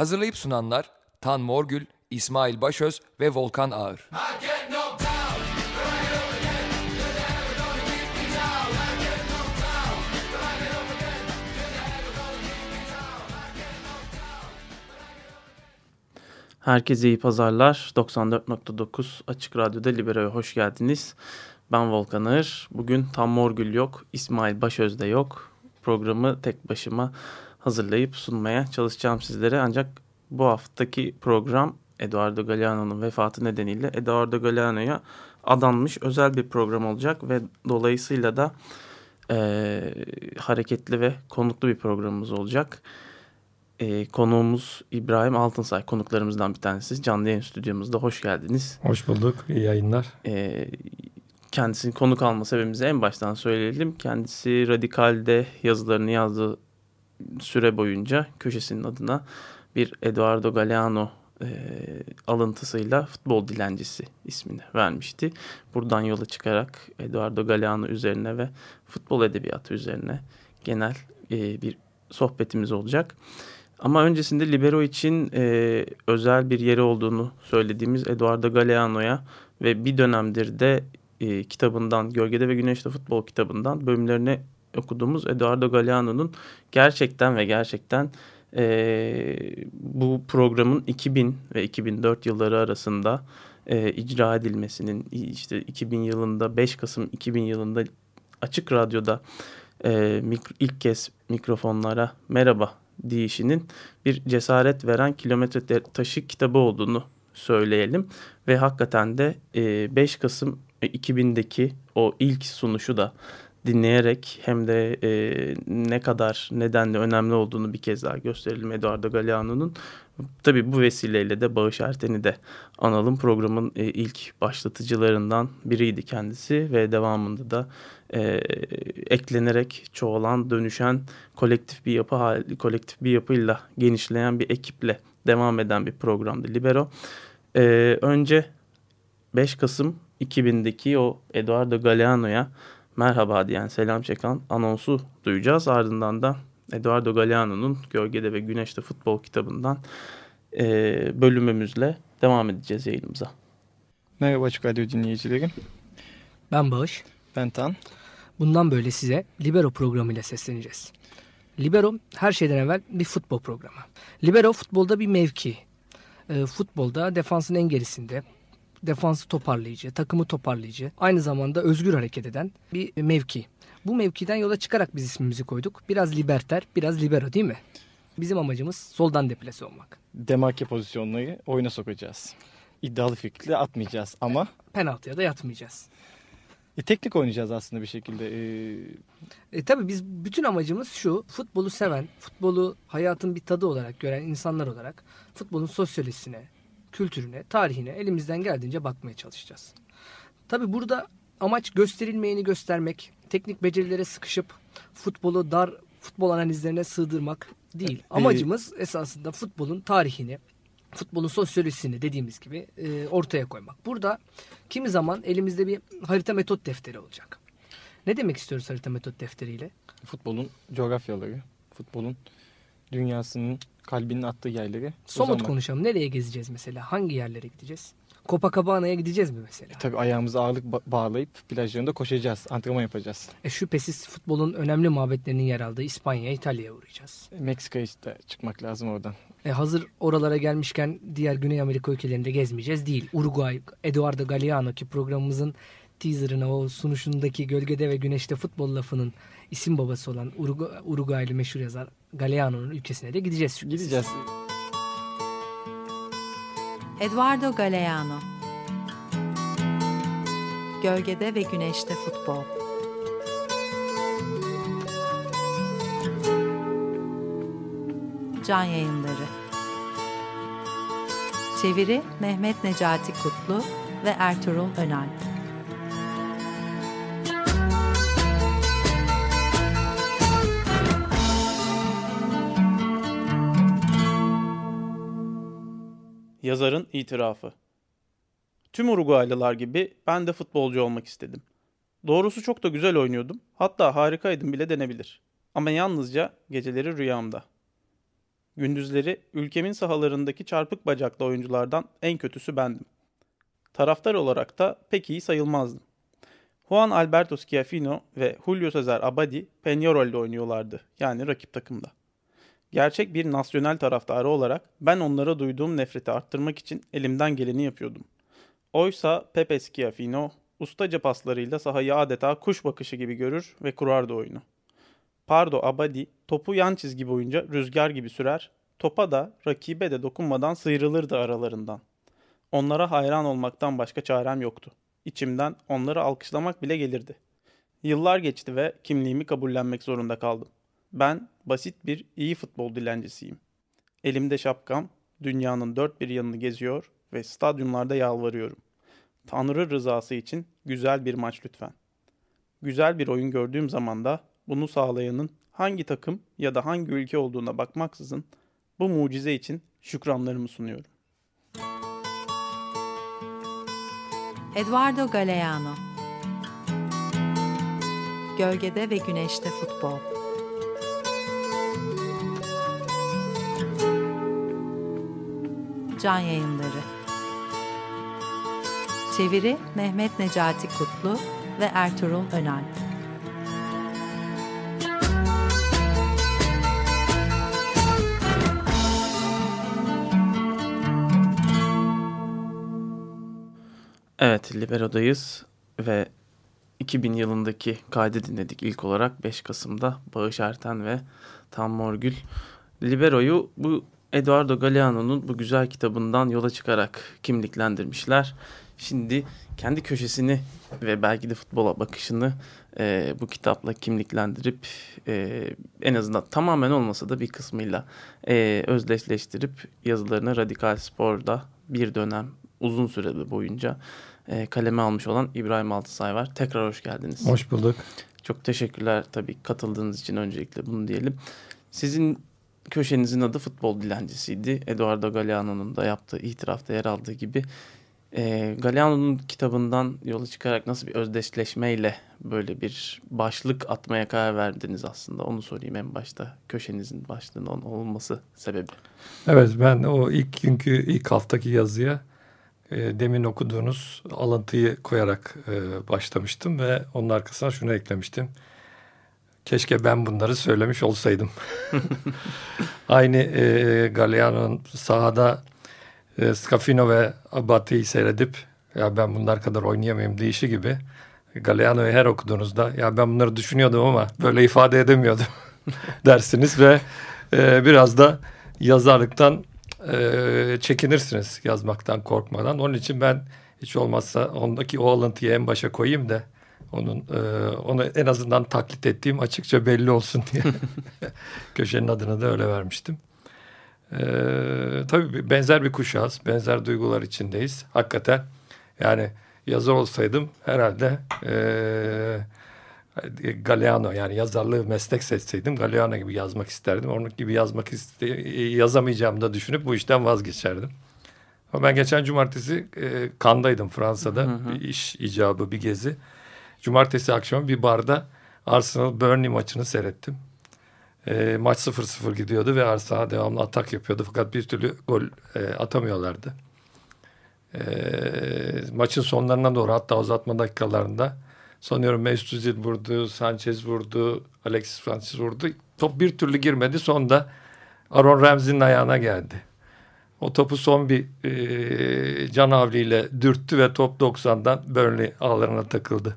Hazırlayıp sunanlar Tan Morgül, İsmail Başöz ve Volkan Ağır. Herkese iyi pazarlar. 94.9 Açık Radyo'da Libero'ya hoş geldiniz. Ben Volkan Ağır. Bugün Tam Morgül yok, İsmail Başöz de yok. Programı tek başıma hazırlayıp sunmaya çalışacağım sizlere. Ancak bu haftaki program Eduardo Galeano'nun vefatı nedeniyle Eduardo Galeano'ya adanmış özel bir program olacak ve dolayısıyla da e, hareketli ve konuklu bir programımız olacak. E, konuğumuz İbrahim Altınsay konuklarımızdan bir tanesi. Canlı yayın stüdyomuzda hoş geldiniz. Hoş bulduk. İyi yayınlar. E, kendisinin konuk alma sebebimizi en baştan söyleyelim. Kendisi Radikal'de yazılarını yazdığı süre boyunca köşesinin adına bir Eduardo Galeano e, alıntısıyla futbol dilencisi ismini vermişti. Buradan yola çıkarak Eduardo Galeano üzerine ve futbol edebiyatı üzerine genel e, bir sohbetimiz olacak. Ama öncesinde Libero için e, özel bir yeri olduğunu söylediğimiz Eduardo Galeano'ya ve bir dönemdir de e, kitabından, Gölgede ve Güneşte Futbol kitabından bölümlerini okuduğumuz Eduardo Galeano'nun gerçekten ve gerçekten e, bu programın 2000 ve 2004 yılları arasında e, icra edilmesinin işte 2000 yılında 5 Kasım 2000 yılında Açık Radyo'da e, mikro, ilk kez mikrofonlara merhaba deyişinin bir cesaret veren kilometre taşı kitabı olduğunu söyleyelim. Ve hakikaten de e, 5 Kasım 2000'deki o ilk sunuşu da dinleyerek hem de e, ne kadar nedenle önemli olduğunu bir kez daha gösterelim Eduardo Galeano'nun. Tabii bu vesileyle de Bağış Erten'i de analım. Programın e, ilk başlatıcılarından biriydi kendisi ve devamında da e, eklenerek çoğalan, dönüşen kolektif bir yapı hali, kolektif bir yapıyla genişleyen bir ekiple devam eden bir programdı Libero. E, önce 5 Kasım 2000'deki o Eduardo Galeano'ya merhaba diyen selam çeken anonsu duyacağız. Ardından da Eduardo Galeano'nun Gölgede ve Güneşte Futbol kitabından e, bölümümüzle devam edeceğiz yayınımıza. Merhaba Açık Radyo dinleyicileri. Ben Bağış. Ben Tan. Bundan böyle size Libero programıyla sesleneceğiz. Libero her şeyden evvel bir futbol programı. Libero futbolda bir mevki. E, futbolda defansın en gerisinde defansı toparlayıcı, takımı toparlayıcı, aynı zamanda özgür hareket eden bir mevki. Bu mevkiden yola çıkarak biz ismimizi koyduk. Biraz liberter, biraz libero değil mi? Bizim amacımız soldan deplase olmak. Demarke pozisyonları oyuna sokacağız. İddialı fikirle atmayacağız ama... Penaltıya da yatmayacağız. E, teknik oynayacağız aslında bir şekilde. E... E, tabii biz bütün amacımız şu. Futbolu seven, futbolu hayatın bir tadı olarak gören insanlar olarak futbolun sosyolojisine, kültürüne, tarihine elimizden geldiğince bakmaya çalışacağız. Tabi burada amaç gösterilmeyeni göstermek, teknik becerilere sıkışıp futbolu dar futbol analizlerine sığdırmak değil. Amacımız esasında futbolun tarihini, futbolun sosyolojisini dediğimiz gibi e, ortaya koymak. Burada kimi zaman elimizde bir harita metot defteri olacak. Ne demek istiyoruz harita metot defteriyle? Futbolun coğrafyaları, futbolun dünyasının kalbinin attığı yerleri. Somut uzanmak. konuşalım. Nereye gezeceğiz mesela? Hangi yerlere gideceğiz? Copacabana'ya gideceğiz mi mesela? E, tabii ayağımıza ağırlık ba bağlayıp plajlarında koşacağız. Antrenman yapacağız. E, şüphesiz futbolun önemli mabetlerinin yer aldığı İspanya'ya, İtalya'ya uğrayacağız. E, Meksika'ya işte çıkmak lazım oradan. E, hazır oralara gelmişken diğer Güney Amerika ülkelerinde gezmeyeceğiz değil. Uruguay, Eduardo Galeano ki programımızın teaserına o sunuşundaki gölgede ve güneşte futbol lafının isim babası olan Urugu Uruguaylı meşhur yazar Galeano'nun ülkesine de gideceğiz. Şüphesiz. Gideceğiz. Eduardo Galeano Gölgede ve Güneşte Futbol Can Yayınları Çeviri Mehmet Necati Kutlu ve Ertuğrul Önal Yazarın itirafı. Tüm Uruguaylılar gibi ben de futbolcu olmak istedim. Doğrusu çok da güzel oynuyordum. Hatta harikaydım bile denebilir. Ama yalnızca geceleri rüyamda. Gündüzleri ülkemin sahalarındaki çarpık bacaklı oyunculardan en kötüsü bendim. Taraftar olarak da pek iyi sayılmazdım. Juan Alberto Schiaffino ve Julio Cesar Abadi Peñarol'de oynuyorlardı yani rakip takımda. Gerçek bir nasyonel taraftarı olarak ben onlara duyduğum nefreti arttırmak için elimden geleni yapıyordum. Oysa Pepe Schiaffino ustaca paslarıyla sahayı adeta kuş bakışı gibi görür ve kurardı oyunu. Pardo Abadi topu yan çizgi boyunca rüzgar gibi sürer, topa da rakibe de dokunmadan sıyrılırdı aralarından. Onlara hayran olmaktan başka çarem yoktu. İçimden onları alkışlamak bile gelirdi. Yıllar geçti ve kimliğimi kabullenmek zorunda kaldım. Ben basit bir iyi futbol dilencisiyim. Elimde şapkam, dünyanın dört bir yanını geziyor ve stadyumlarda yalvarıyorum. Tanrı rızası için güzel bir maç lütfen. Güzel bir oyun gördüğüm zaman da bunu sağlayanın hangi takım ya da hangi ülke olduğuna bakmaksızın bu mucize için şükranlarımı sunuyorum. Eduardo Galeano Gölgede ve Güneşte Futbol Can Yayınları. Çeviri Mehmet Necati Kutlu ve Ertuğrul Önal. Evet, Libero'dayız ve 2000 yılındaki kaydı dinledik ilk olarak. 5 Kasım'da Bağış Erten ve Tam Morgül. Libero'yu bu Eduardo Galeano'nun bu güzel kitabından yola çıkarak kimliklendirmişler. Şimdi kendi köşesini ve belki de futbola bakışını e, bu kitapla kimliklendirip e, en azından tamamen olmasa da bir kısmıyla e, özdeşleştirip yazılarını Radikal Spor'da bir dönem uzun süre boyunca e, kaleme almış olan İbrahim Altısay var. Tekrar hoş geldiniz. Hoş bulduk. Çok teşekkürler tabii katıldığınız için öncelikle bunu diyelim. Sizin köşenizin adı futbol dilencisiydi. Eduardo Galeano'nun da yaptığı itirafta yer aldığı gibi. E, Galeano'nun kitabından yola çıkarak nasıl bir özdeşleşmeyle böyle bir başlık atmaya karar verdiniz aslında. Onu sorayım en başta. Köşenizin başlığının olması sebebi. Evet ben o ilk günkü ilk haftaki yazıya e, demin okuduğunuz alıntıyı koyarak e, başlamıştım ve onun arkasına şunu eklemiştim. Keşke ben bunları söylemiş olsaydım. Aynı e, Galeano'nun sahada e, Scafino ve Abati'yi seyredip ya ben bunlar kadar oynayamayayım deyişi gibi Galeano'yu her okuduğunuzda ya ben bunları düşünüyordum ama böyle ifade edemiyordum dersiniz ve e, biraz da yazarlıktan e, çekinirsiniz yazmaktan korkmadan. Onun için ben hiç olmazsa ondaki o alıntıyı en başa koyayım da onun e, onu en azından taklit ettiğim açıkça belli olsun diye köşenin adını da öyle vermiştim. E, tabii benzer bir kuşağız, benzer duygular içindeyiz. Hakikaten yani yazar olsaydım herhalde e, Galeano yani yazarlığı meslek seçseydim Galeano gibi yazmak isterdim. Onun gibi yazmak iste yazamayacağımı da düşünüp bu işten vazgeçerdim. Ama ben geçen cumartesi e, Kandaydım Fransa'da. Hı hı. Bir iş icabı bir gezi. Cumartesi akşamı bir barda Arsenal Burnley maçını seyrettim. E, maç 0-0 gidiyordu ve Arsenal devamlı atak yapıyordu. Fakat bir türlü gol e, atamıyorlardı. E, maçın sonlarına doğru hatta uzatma dakikalarında Sanıyorum Mesut Özil vurdu, Sanchez vurdu, Alexis Sanchez vurdu. Top bir türlü girmedi. Sonunda Aaron Ramsey'nin ayağına geldi. O topu son bir e, can havliyle dürttü ve top 90'dan Burnley ağlarına takıldı.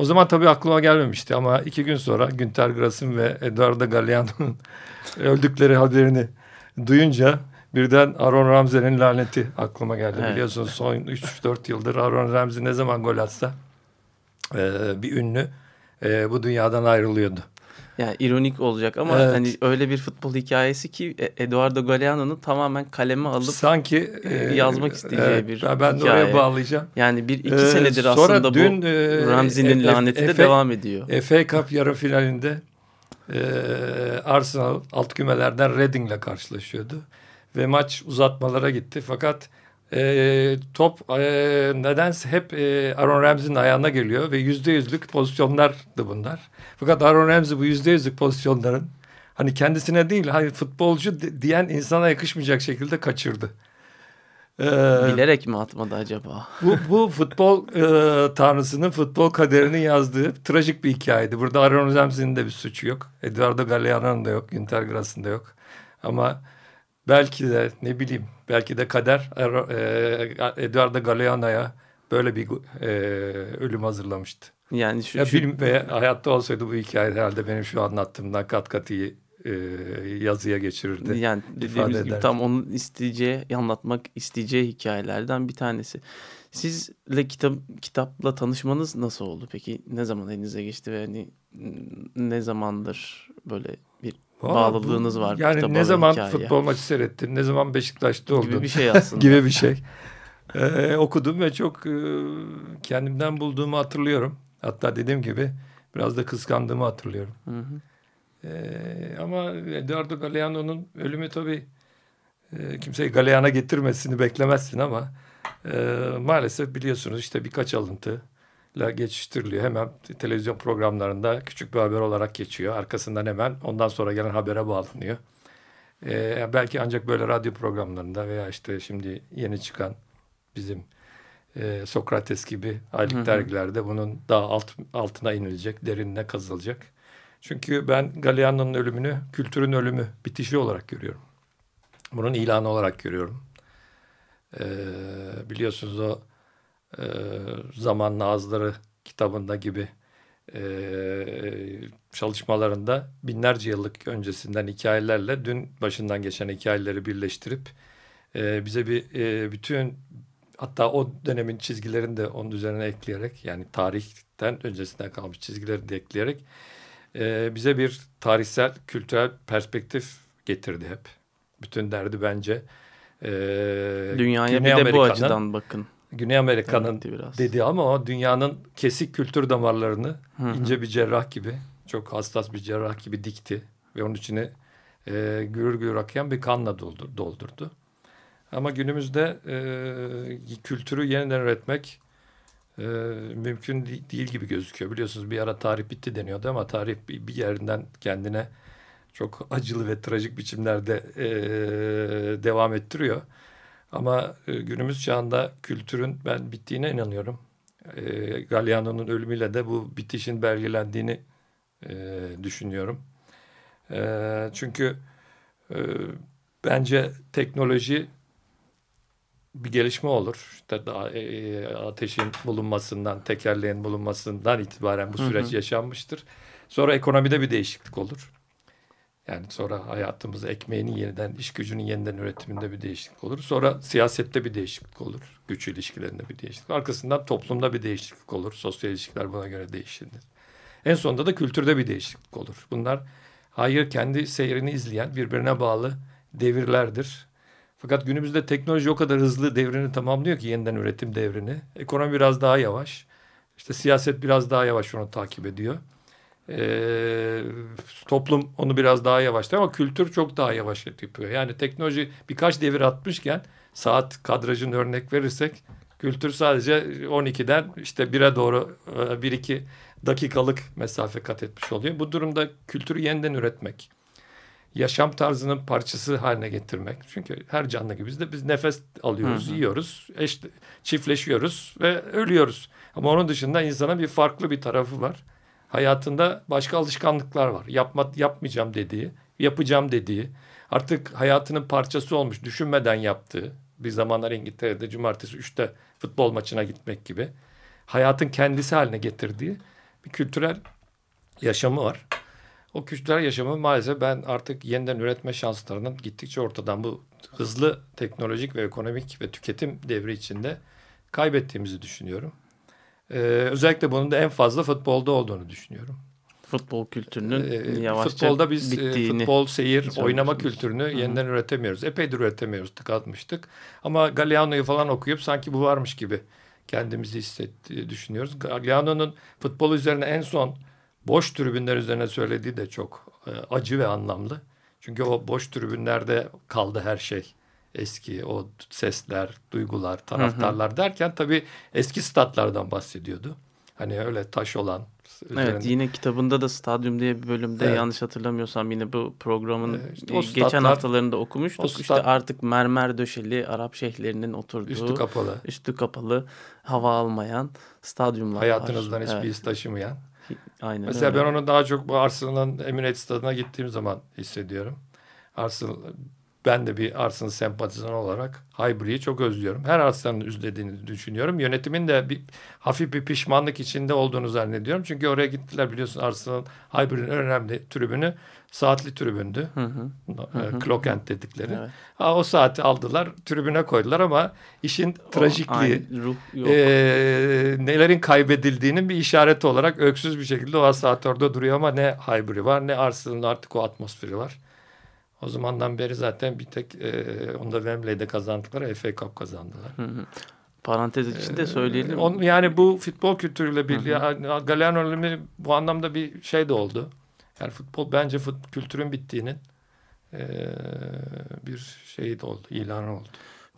O zaman tabii aklıma gelmemişti ama iki gün sonra Günter Grass'ın ve Eduardo Galeano'nun öldükleri haberini duyunca birden Aaron Ramsey'nin laneti aklıma geldi. Evet. Biliyorsunuz son 3-4 yıldır Aaron Ramsey ne zaman gol atsa e, bir ünlü e, bu dünyadan ayrılıyordu. Yani ironik olacak ama evet. hani öyle bir futbol hikayesi ki e, Eduardo Galeano'nun tamamen kaleme alıp sanki e, yazmak isteyeceği evet, bir ben hikaye. Ben de oraya bağlayacağım. Yani bir iki ee, senedir aslında dün, bu e, Ramsey'nin e, laneti de devam ediyor. FA Cup yarı finalinde e, Arsenal alt kümelerden Reading'le karşılaşıyordu ve maç uzatmalara gitti. Fakat e, top e, nedense hep e, Aaron Ramsey'nin ayağına geliyor ve yüzde yüzlük pozisyonlardı bunlar. Fakat Aaron Ramsey bu yüzde yüzlük pozisyonların hani kendisine değil hayır futbolcu di- diyen insana yakışmayacak şekilde kaçırdı. Ee, Bilerek mi atmadı acaba? bu, bu futbol e, tanrısının futbol kaderini yazdığı trajik bir hikayeydi. Burada Aaron Ramsey'nin de bir suçu yok. Eduardo Galeano'nun da yok. Günter Grass'ın da yok. Ama belki de ne bileyim belki de kader Aaron- e, Eduardo Galeano'ya böyle bir e, ölüm hazırlamıştı. Yani şu, Ya şu- bilim ve hayatta olsaydı bu hikaye herhalde benim şu anlattığımdan kat kat iyi e, yazıya geçirirdi. yani dediğimiz gibi ederdi. tam onun isteyeceği, anlatmak isteyeceği hikayelerden bir tanesi. Sizle kitap kitapla tanışmanız nasıl oldu peki? Ne zaman elinize geçti ve hani ne zamandır böyle bir Valla bağlılığınız bu- var Yani ne zaman hikayeye? futbol maçı seyrettin, ne zaman Beşiktaş'ta oldun gibi bir şey aslında. gibi bir şey. Ee, okudum ve çok e, kendimden bulduğumu hatırlıyorum. Hatta dediğim gibi biraz da kıskandığımı hatırlıyorum. Hı hı. Ee, ama Eduardo Galeano'nun ölümü tabii e, kimseyi Galeana getirmesini beklemezsin ama e, maalesef biliyorsunuz işte birkaç alıntıyla geçiştiriliyor. Hemen televizyon programlarında küçük bir haber olarak geçiyor. Arkasından hemen ondan sonra gelen habere bağlanıyor. Ee, belki ancak böyle radyo programlarında veya işte şimdi yeni çıkan bizim e, Sokrates gibi aylık Hı hı. dergilerde bunun daha alt, altına inilecek, derinine kazılacak. Çünkü ben Galeano'nun ölümünü kültürün ölümü, bitişi olarak görüyorum. Bunun ilanı olarak görüyorum. Ee, biliyorsunuz o e, Zamanın Ağızları kitabında gibi e, çalışmalarında binlerce yıllık öncesinden hikayelerle dün başından geçen hikayeleri birleştirip e, bize bir e, bütün hatta o dönemin çizgilerini de onun üzerine ekleyerek yani tarihten öncesinden kalmış çizgileri de ekleyerek e, bize bir tarihsel, kültürel perspektif getirdi hep. Bütün derdi bence e, Dünyaya Güney bir de bu açıdan bakın. Güney Amerika'nın Demetti biraz. dedi ama o dünyanın kesik kültür damarlarını Hı hı. ince bir cerrah gibi, çok hassas bir cerrah gibi dikti ve onun içine e, gürür gürür akayan bir kanla doldur, doldurdu. Ama günümüzde e, kültürü yeniden üretmek e, mümkün de- değil gibi gözüküyor. Biliyorsunuz bir ara tarih bitti deniyordu ama tarih bir, bir yerinden kendine çok acılı ve trajik biçimlerde e, devam ettiriyor. Ama e, günümüz çağında kültürün ben bittiğine inanıyorum. E, Galliano'nun ölümüyle de bu bitişin belgelendiğini e, düşünüyorum. E, çünkü e, bence teknoloji bir gelişme olur. İşte daha, e, ateşin bulunmasından, tekerleğin bulunmasından itibaren bu Hı hı. süreç yaşanmıştır. Sonra ekonomide bir değişiklik olur. Yani sonra hayatımız ekmeğinin yeniden, iş gücünün yeniden üretiminde bir değişiklik olur. Sonra siyasette bir değişiklik olur. Güç ilişkilerinde bir değişiklik. Arkasından toplumda bir değişiklik olur. Sosyal ilişkiler buna göre değişir. En sonunda da kültürde bir değişiklik olur. Bunlar hayır kendi seyrini izleyen birbirine bağlı devirlerdir. Fakat günümüzde teknoloji o kadar hızlı devrini tamamlıyor ki yeniden üretim devrini. Ekonomi biraz daha yavaş. İşte siyaset biraz daha yavaş onu takip ediyor. Ee, toplum onu biraz daha yavaşlıyor ama kültür çok daha yavaş yapıyor. Yani teknoloji birkaç devir atmışken saat kadrajını örnek verirsek kültür sadece 12'den işte 1'e doğru 1-2 dakikalık mesafe kat etmiş oluyor. Bu durumda kültürü yeniden üretmek, yaşam tarzının parçası haline getirmek. Çünkü her canlı gibi biz de biz nefes alıyoruz, Hı hı. yiyoruz, eş, çiftleşiyoruz ve ölüyoruz. Ama onun dışında insana bir farklı bir tarafı var. Hayatında başka alışkanlıklar var. Yapma, yapmayacağım dediği, yapacağım dediği, artık hayatının parçası olmuş, düşünmeden yaptığı, bir zamanlar İngiltere'de cumartesi 3'te futbol maçına gitmek gibi hayatın kendisi haline getirdiği bir kültürel yaşamı var. O kültürel yaşamı maalesef ben artık yeniden üretme şanslarının gittikçe ortadan bu hızlı teknolojik ve ekonomik ve tüketim devri içinde kaybettiğimizi düşünüyorum. Ee, özellikle bunun da en fazla futbolda olduğunu düşünüyorum. Futbol kültürünün Ee, yavaşça futbolda biz e, bittiğini. futbol seyir, oynama kültürünü yeniden üretemiyoruz. Epeydir üretemiyoruz, tıkatmıştık. Ama Galliano'yu falan okuyup sanki bu varmış gibi kendimizi hissetti, düşünüyoruz. Galliano'nun futbol üzerine en son boş tribünler üzerine söylediği de çok e, acı ve anlamlı. Çünkü o boş tribünlerde kaldı her şey. Eski o sesler, duygular, taraftarlar derken tabii eski statlardan bahsediyordu. Hani öyle taş olan, üzerinde. Evet yine kitabında da stadyum diye bir bölümde Evet. yanlış hatırlamıyorsam yine bu programın Ee, işte o geçen statlar- haftalarında okumuştuk. o İşte stat- artık mermer döşeli Arap şeyhlerinin oturduğu Üstü kapalı. üstü kapalı hava almayan stadyumlar Hayatınızdan var. hiçbir Evet, iz taşımayan. aynen Mesela öyle. ben onu daha çok bu Arsenal'ın Emirates stadına gittiğim zaman hissediyorum. Arsenal ben de bir Arsenal sempatizanı olarak Highbury'i çok özlüyorum. Her Arsenal'ın üzlediğini düşünüyorum. Yönetimin de bir hafif bir pişmanlık içinde olduğunu zannediyorum. Çünkü oraya gittiler biliyorsun Arsenal Highbury'nin en önemli tribünü saatli tribündü. Hı hı. E, Clock End dedikleri. Evet. Ha, o saati aldılar tribüne koydular ama işin trajikliği O, yok. e, nelerin kaybedildiğinin bir işareti olarak öksüz bir şekilde o saat orada duruyor ama ne Highbury var ne Arsenal'ın artık o atmosferi var. O zamandan beri zaten bir tek e, onda Wembley'de kazandıkları FA Cup kazandılar. Hı hı. Parantez içinde söyleyelim. On, yani bu futbol kültürüyle birlikte yani Galliano ölümü bu anlamda bir şey de oldu. Yani futbol bence fut, kültürün bittiğinin e, bir şeyi de oldu, ilanı oldu.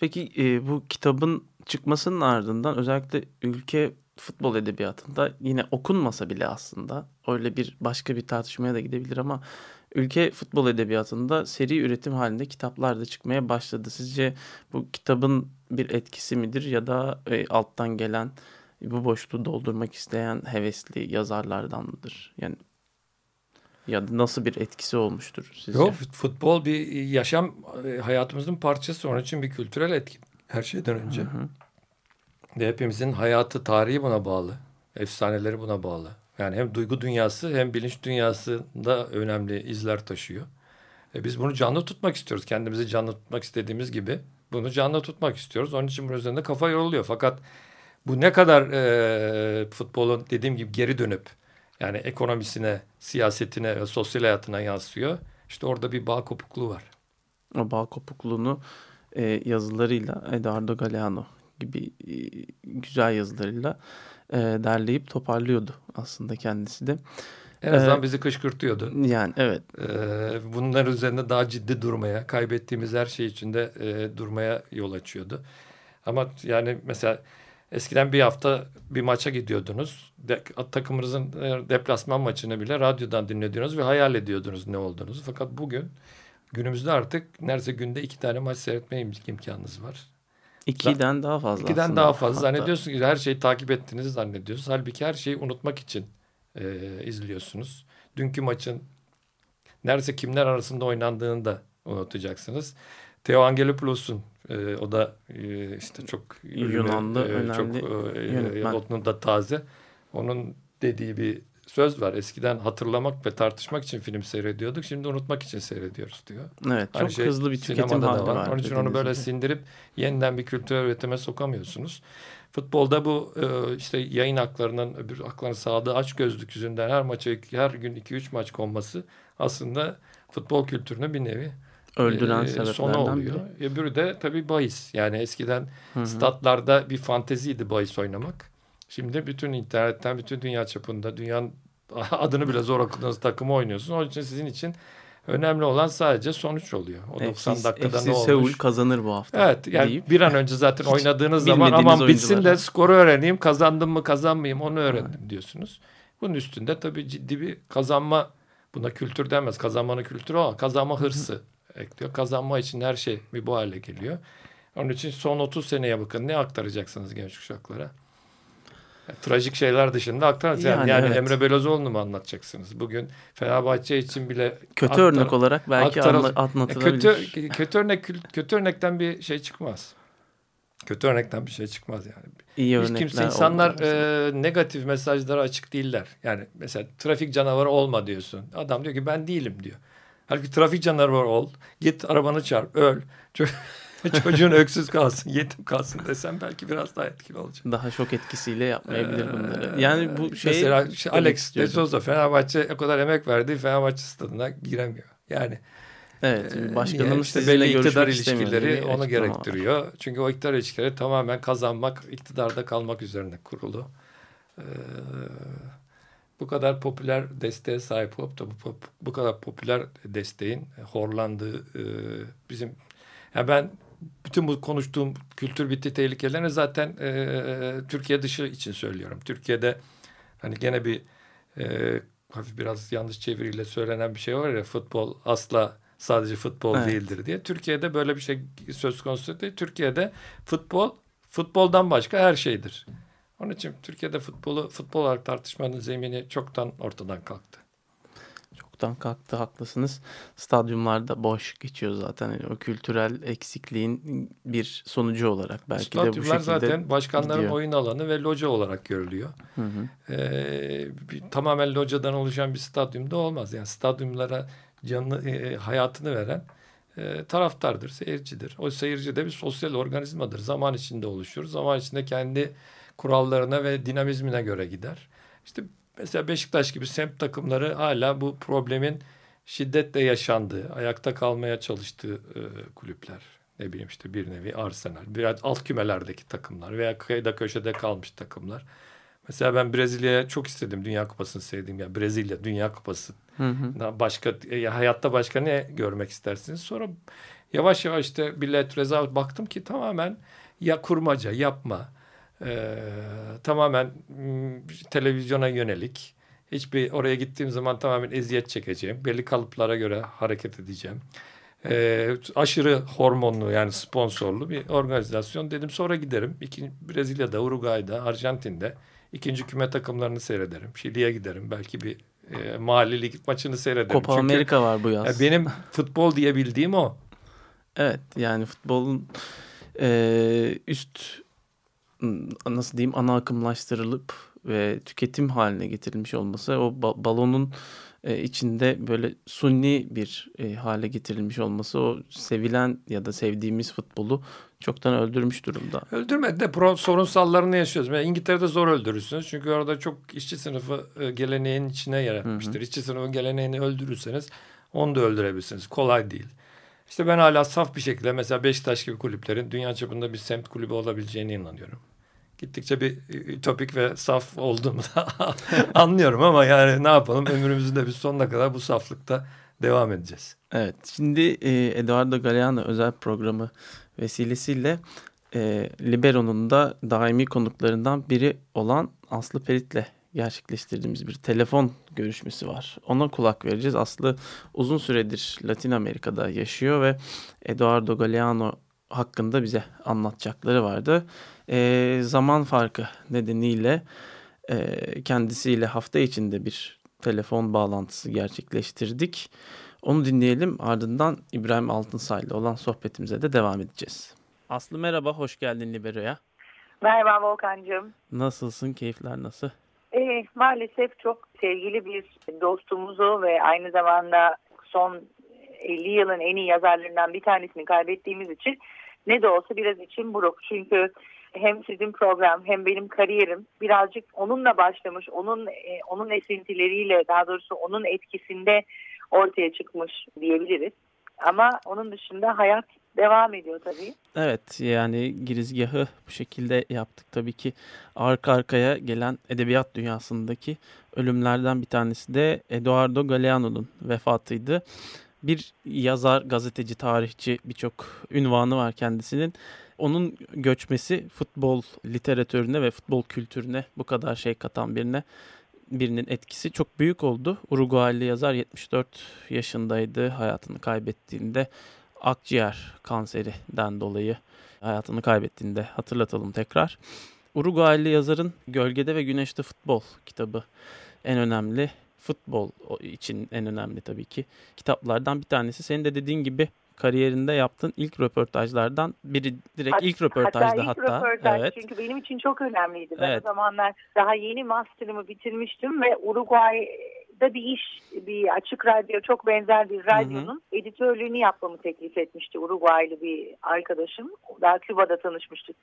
Peki e, bu kitabın çıkmasının ardından özellikle ülke futbol edebiyatında yine okunmasa bile aslında öyle bir başka bir tartışmaya da gidebilir ama ülke futbol edebiyatında seri üretim halinde kitaplar da çıkmaya başladı. Sizce bu kitabın bir etkisi midir ya da e, alttan gelen bu boşluğu doldurmak isteyen hevesli yazarlardan mıdır? Yani ya da nasıl bir etkisi olmuştur sizce? Yok fut- futbol bir yaşam e, hayatımızın parçası. Onun için bir kültürel etki her şeyden önce. Ve hepimizin hayatı, tarihi buna bağlı. Efsaneleri buna bağlı. Yani hem duygu dünyası hem bilinç dünyasında önemli izler taşıyor. E biz bunu canlı tutmak istiyoruz. Kendimizi canlı tutmak istediğimiz gibi bunu canlı tutmak istiyoruz. Onun için bunun üzerinde kafa yoruluyor. Fakat bu ne kadar e, futbolun dediğim gibi geri dönüp yani ekonomisine, siyasetine ve sosyal hayatına yansıyor. İşte orada bir bağ kopukluğu var. o bağ kopukluğunu e, yazılarıyla Eduardo Galeano gibi e, güzel yazılarıyla e, derleyip toparlıyordu aslında kendisi de. En azından Evet. bizi kışkırtıyordu. Yani evet Ee, bunlar üzerinde daha ciddi durmaya, kaybettiğimiz her şey içinde e, durmaya yol açıyordu. Ama yani mesela eskiden bir hafta bir maça gidiyordunuz. De, takımınızın e, deplasman maçını bile radyodan dinliyordunuz ve hayal ediyordunuz ne olduğunuzu. Fakat bugün günümüzde artık neredeyse günde iki tane maç seyretme im- imkanınız var. İkiden daha fazla İkiden aslında. daha fazla Hatta zannediyorsunuz ki her şeyi takip ettiğinizi zannediyorsunuz. Halbuki her şeyi unutmak için e, izliyorsunuz. Dünkü maçın neredeyse kimler arasında oynandığını da unutacaksınız. Theo Angelopoulos'un e, o da e, işte çok ünlü, Yunanlı önemli çok e, yönetmen. Onun da taze. Onun dediği bir söz var. Eskiden hatırlamak ve tartışmak için film seyrediyorduk. Şimdi unutmak için seyrediyoruz diyor. Evet Aynı çok şey hızlı bir tüketim hali var. var. Onun için onu böyle gibi. sindirip yeniden bir kültürel üretime sokamıyorsunuz. Futbolda bu e, işte yayın haklarının öbür hakların sağladığı aç gözlük yüzünden her maça her gün 2-3 maç konması aslında futbol kültürünü bir nevi öldüren e, sebeplerden oluyor. biri. Öbürü de tabii bahis. Yani eskiden Hı hı. statlarda bir fanteziydi bahis oynamak. Şimdi bütün internetten, bütün dünya çapında, dünyanın adını bile zor okuduğunuz takımı oynuyorsun. Onun için sizin için önemli olan sadece sonuç oluyor. O 90 FC dakikada FC ne Seul olmuş? kazanır bu hafta. Evet yani deyip bir an önce zaten Hiç oynadığınız zaman aman bitsin de skoru öğreneyim kazandım mı kazanmayayım onu öğrendim diyorsunuz. Bunun üstünde tabii ciddi bir kazanma buna kültür denmez kazanmanın kültürü ama kazanma hırsı ekliyor. Kazanma için her şey bir bu hale geliyor. Onun için son 30 seneye bakın ne aktaracaksınız genç kuşaklara? Yani trajik şeyler dışında aktaracağız. Yani, Yani yani evet. Emre Belözoğlu'nu mu anlatacaksınız? Bugün Fenerbahçe için bile kötü aktar- örnek olarak belki e, anlatılabilir. Kötü, kötü örnek kötü örnekten bir şey çıkmaz. Kötü örnekten bir şey çıkmaz yani. İyi Hiç kimse insanlar e, negatif mesajlara açık değiller. Yani mesela trafik canavarı olma diyorsun. Adam diyor ki ben değilim diyor. Halbuki trafik canavarı ol. Git arabanı çarp, öl. Ço- Çocuğun öksüz kalsın, yetim kalsın desem belki biraz daha etkili olacak. daha şok etkisiyle yapmayabilir Ee, bunları. Yani bu şey Mesela demek Alex de. Souza Fenerbahçe o kadar emek verdi. Fenerbahçe stadına giremiyor. Yani Evet, Ee, başkanımız işte belli iktidar ilişkileri onu açıklama var. gerektiriyor. Çünkü o iktidar ilişkileri tamamen kazanmak, iktidarda kalmak üzerine kurulu. Ee, bu kadar popüler desteğe sahip olup da bu, bu kadar popüler desteğin horlandığı e, bizim ya ben bütün bu konuştuğum kültür bitti tehlikelerini zaten e, Türkiye dışı için söylüyorum. Türkiye'de hani gene bir e, hafif biraz yanlış çeviriyle söylenen bir şey var ya futbol asla sadece futbol Evet. değildir diye. Türkiye'de böyle bir şey söz konusu değil. Türkiye'de futbol futboldan başka her şeydir. Onun için Türkiye'de futbolu futbol olarak tartışmanın zemini çoktan ortadan kalktı. Çoktan kalktı haklısınız. Stadyumlarda boş geçiyor zaten. Yani o kültürel eksikliğin bir sonucu olarak belki de bu Stadyumlar şekilde zaten başkanların gidiyor. oyun alanı ve loca olarak görülüyor. Hı hı. Ee, bir, tamamen locadan oluşan bir stadyumda olmaz. Yani stadyumlara canlı e, hayatını veren e, taraftardır, seyircidir. O seyirci de bir sosyal organizmadır. Zaman içinde oluşur. Zaman içinde kendi kurallarına ve dinamizmine göre gider. İşte mesela Beşiktaş gibi semt takımları hala bu problemin şiddetle yaşandığı, ayakta kalmaya çalıştığı e, kulüpler. Ne bileyim işte bir nevi Arsenal, biraz alt kümelerdeki takımlar veya kıyıda köşede kalmış takımlar. Mesela ben Brezilya'ya çok istedim Dünya Kupası'nı sevdiğim ya Brezilya Dünya Kupası. Hı hı. Başka e, hayatta başka ne görmek istersiniz? Sonra yavaş yavaş işte Billet Reza baktım ki tamamen ya kurmaca, yapma. Ee, tamamen mm, televizyona yönelik. Hiçbir oraya gittiğim zaman tamamen eziyet çekeceğim. Belli kalıplara göre hareket edeceğim. Ee, aşırı hormonlu yani sponsorlu bir organizasyon dedim. Sonra giderim. İki, Brezilya'da, Uruguay'da, Arjantin'de ikinci küme takımlarını seyrederim. Şili'ye giderim. Belki bir e, mahalli lig maçını seyrederim. Copa Çünkü Amerika var bu yaz. ya benim futbol diye bildiğim o. Evet yani futbolun e, üst nasıl diyeyim ana akımlaştırılıp ve tüketim haline getirilmiş olması o ba- balonun e, içinde böyle sunni bir e, hale getirilmiş olması o sevilen ya da sevdiğimiz futbolu çoktan öldürmüş durumda. Öldürmedi de pro, sorunsallarını yaşıyoruz. Yani İngiltere'de zor öldürürsünüz. Çünkü orada çok işçi sınıfı e, geleneğin içine yer etmiştir. İşçi sınıfı geleneğini öldürürseniz onu da öldürebilirsiniz. Kolay değil. İşte ben hala saf bir şekilde mesela Beşiktaş gibi kulüplerin dünya çapında bir semt kulübü olabileceğine inanıyorum. Gittikçe bir ütopik ve saf olduğumu da anlıyorum ama yani ne yapalım ömrümüzün de bir sonuna kadar bu saflıkta devam edeceğiz. Evet şimdi e, Eduardo Galeano özel programı vesilesiyle e, Libero'nun da daimi konuklarından biri olan Aslı Perit'le gerçekleştirdiğimiz bir telefon görüşmesi var. Ona kulak vereceğiz. Aslı uzun süredir Latin Amerika'da yaşıyor ve Eduardo Galeano hakkında bize anlatacakları vardı. E, zaman farkı nedeniyle e, kendisiyle hafta içinde bir telefon bağlantısı gerçekleştirdik. Onu dinleyelim ardından İbrahim Altınsay'la olan sohbetimize de devam edeceğiz. Aslı merhaba, hoş geldin Libero'ya. Merhaba Volkan'cığım. Nasılsın, keyifler nasıl? Ee, maalesef çok sevgili bir dostumuzu ve aynı zamanda son 50 yılın en iyi yazarlarından bir tanesini kaybettiğimiz için ne de olsa biraz içim buruk. Çünkü hem sizin program hem benim kariyerim birazcık onunla başlamış, onun e, onun esintileriyle daha doğrusu onun etkisinde ortaya çıkmış diyebiliriz. Ama onun dışında hayat devam ediyor tabii. Evet yani girizgahı bu şekilde yaptık. Tabii ki arka arkaya gelen edebiyat dünyasındaki ölümlerden bir tanesi de Eduardo Galeano'nun vefatıydı. Bir yazar, gazeteci, tarihçi birçok ünvanı var kendisinin. Onun göçmesi futbol literatürüne ve futbol kültürüne bu kadar şey katan birine birinin etkisi çok büyük oldu. Uruguaylı yazar 74 yaşındaydı hayatını kaybettiğinde akciğer kanserinden dolayı hayatını kaybettiğinde hatırlatalım tekrar. Uruguaylı yazarın Gölgede ve Güneşte Futbol kitabı en önemli futbol için en önemli tabii ki kitaplardan bir tanesi. Senin de dediğin gibi kariyerinde yaptığın ilk röportajlardan biri direkt Hat- ilk röportajda hatta. hatta. ilk röportaj evet. çünkü benim için çok önemliydi. Ben Evet. o zamanlar daha yeni master'ımı bitirmiştim ve Uruguay'da bir iş, bir açık radyo çok benzer bir radyonun editörlüğünü yapmamı teklif etmişti Uruguaylı bir arkadaşım. Daha Küba'da tanışmıştık.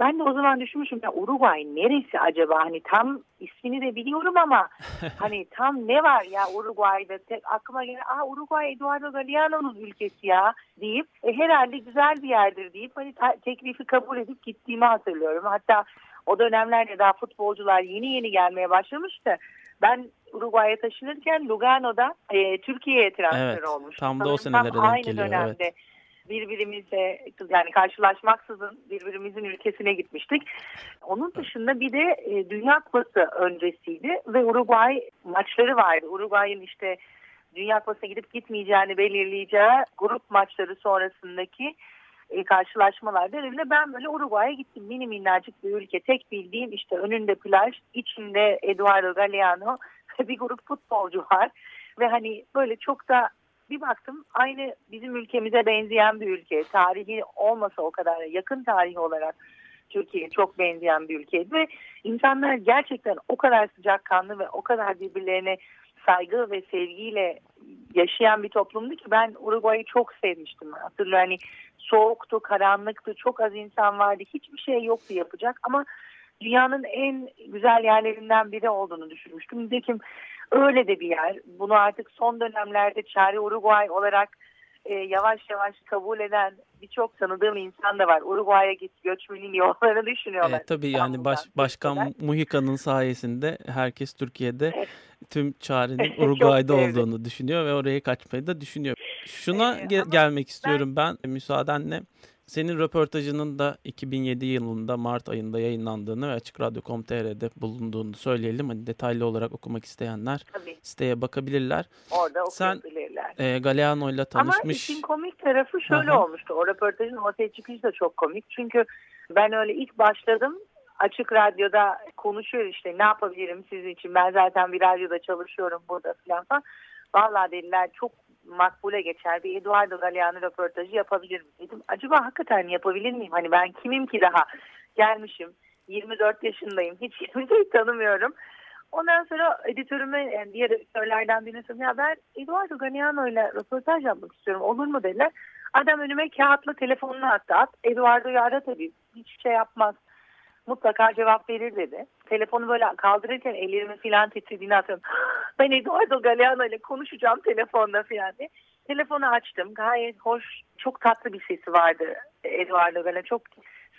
Ben de o zaman düşünmüşüm ya Uruguay neresi acaba? Hani tam ismini de biliyorum ama hani tam ne var ya Uruguay'da? Tek aklıma gelen aa Uruguay Eduardo Galeano'nun ülkesi ya deyip e, herhalde güzel bir yerdir deyip hani teklifi kabul edip gittiğimi hatırlıyorum. Hatta o dönemlerde daha futbolcular yeni yeni gelmeye başlamıştı. Ben Uruguay'a taşınırken Lugano'da e, Türkiye'ye transfer Evet, olmuş. tam da o senelere denk aynı geliyor, dönemde birbirimizle yani karşılaşmaksızın birbirimizin ülkesine gitmiştik. Onun dışında bir de e, Dünya Kupası öncesiydi ve Uruguay maçları vardı. Uruguay'ın işte Dünya Kupası'na gidip gitmeyeceğini belirleyeceği grup maçları sonrasındaki e, karşılaşmalarda öyle ben böyle Uruguay'a gittim. Mini minnacık bir ülke. Tek bildiğim işte önünde plaj, içinde Eduardo Galeano bir grup futbolcu var. Ve hani böyle çok da bir baktım aynı bizim ülkemize benzeyen bir ülke. Tarihi olmasa o kadar yakın tarihi olarak Türkiye'ye çok benzeyen bir ülkeydi ve insanlar gerçekten o kadar sıcakkanlı ve o kadar birbirlerine saygı ve sevgiyle yaşayan bir toplumdu ki ben Uruguay'ı çok sevmiştim. Hatırlıyorum hani soğuktu, karanlıktı, çok az insan vardı, hiçbir şey yoktu yapacak ama dünyanın en güzel yerlerinden biri olduğunu düşünmüştüm. Nitekim öyle de bir yer. Bunu artık son dönemlerde Çare Uruguay olarak e, yavaş yavaş kabul eden birçok tanıdığım insan da var. Uruguay'a git göçmenin yollarını düşünüyorlar. E, tabii yani baş, Başkan Muhika'nın sayesinde herkes Türkiye'de evet. tüm çarenin Uruguay'da olduğunu düşünüyor ve oraya kaçmayı da düşünüyor. Şuna ge- gelmek istiyorum ben, ben müsaadenle. Senin röportajının da 2007 yılında Mart ayında yayınlandığını ve Açık Radyo.com.tr'de bulunduğunu söyleyelim. Hani detaylı olarak okumak isteyenler Tabii. siteye bakabilirler. Orada okuyabilirler. Sen e, Galeano ile tanışmış. Ama işin komik tarafı şöyle Aha. olmuştu. O röportajın ortaya çıkışı da çok komik. Çünkü ben öyle ilk başladım. Açık Radyo'da konuşuyor işte ne yapabilirim sizin için. Ben zaten bir radyoda çalışıyorum burada falan. Vallahi dediler çok makbule geçer bir Eduardo Galeano röportajı yapabilir miyim dedim. Acaba hakikaten yapabilir miyim? Hani ben kimim ki daha gelmişim 24 yaşındayım hiç kimseyi tanımıyorum. Ondan sonra editörüme yani diğer editörlerden birine söyledim. Ya ben Eduardo Galeano ile röportaj yapmak istiyorum olur mu dediler. Adam önüme kağıtla telefonunu attı. At Eduardo'yu ara tabii hiç şey yapmaz mutlaka cevap verir dedi. Telefonu böyle kaldırırken ellerimi filan titrediğini hatırlıyorum. Ben Eduardo Galeano ile konuşacağım telefonda filan diye. Telefonu açtım. Gayet hoş, çok tatlı bir sesi vardı Eduardo Galeano. Çok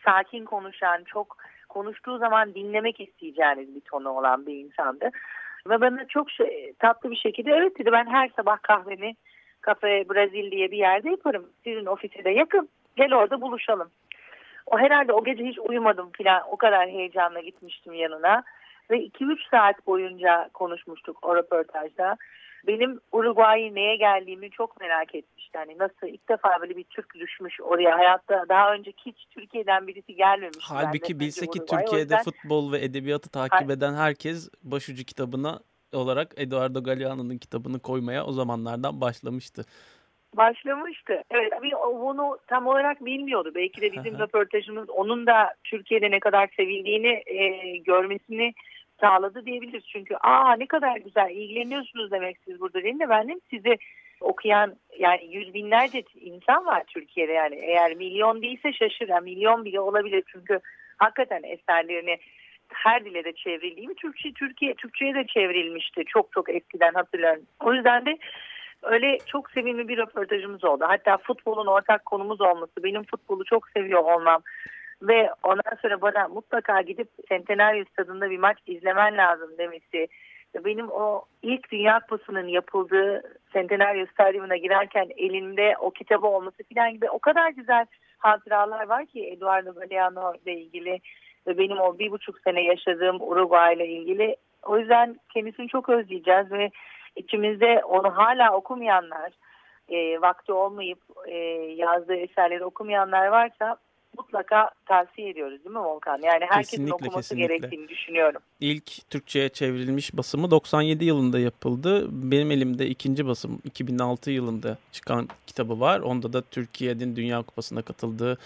sakin konuşan, çok konuştuğu zaman dinlemek isteyeceğiniz bir tonu olan bir insandı. Ve bana çok şey, tatlı bir şekilde evet dedi ben her sabah kahvemi Cafe Brazil diye bir yerde yaparım. Sizin ofise de yakın. Gel orada buluşalım. O herhalde o gece hiç uyumadım filan. O kadar heyecanla gitmiştim yanına. Ve 2-3 saat boyunca konuşmuştuk o röportajda. Benim Uruguay'ı neye geldiğimi çok merak etmişti. Hani nasıl ilk defa böyle bir Türk düşmüş oraya. Hayatta daha önce hiç Türkiye'den birisi gelmemiş. Halbuki bilse ki Türkiye'de yüzden... futbol ve edebiyatı takip eden herkes başucu kitabına olarak Eduardo Galeano'nun kitabını koymaya o zamanlardan başlamıştı başlamıştı. Evet bunu tam olarak bilmiyordu. Belki de bizim röportajımız onun da Türkiye'de ne kadar sevildiğini e, görmesini sağladı diyebiliriz. Çünkü aa ne kadar güzel ilgileniyorsunuz demek siz burada değil mi benim sizi okuyan yani yüz binlerce insan var Türkiye'de yani eğer milyon değilse şaşır yani milyon bile olabilir çünkü hakikaten eserlerini her dile de çevrildiği mi Türkçe Türkiye Türkçe'ye de çevrilmişti çok çok eskiden hatırlıyorum. O yüzden de Öyle çok sevimli bir röportajımız oldu. Hatta futbolun ortak konumuz olması, benim futbolu çok seviyor olmam ve ondan sonra bana mutlaka gidip Centenario stadında bir maç izlemen lazım demesi. Benim o ilk Dünya Kupası'nın yapıldığı Centenario Stadyumuna girerken elinde o kitabı olması falan gibi o kadar güzel hatıralar var ki Eduardo Galeano ile ilgili ve benim o bir buçuk sene yaşadığım Uruguay ile ilgili. O yüzden kendisini çok özleyeceğiz ve içimizde onu hala okumayanlar, e, vakti olmayıp e, yazdığı eserleri okumayanlar varsa mutlaka tavsiye ediyoruz değil mi Volkan? Yani herkesin kesinlikle, okuması kesinlikle. gerektiğini düşünüyorum. İlk Türkçe'ye çevrilmiş basımı 97 yılında yapıldı. Benim elimde ikinci basım 2006 yılında çıkan kitabı var. Onda da Türkiye'nin Dünya Kupası'na katıldığı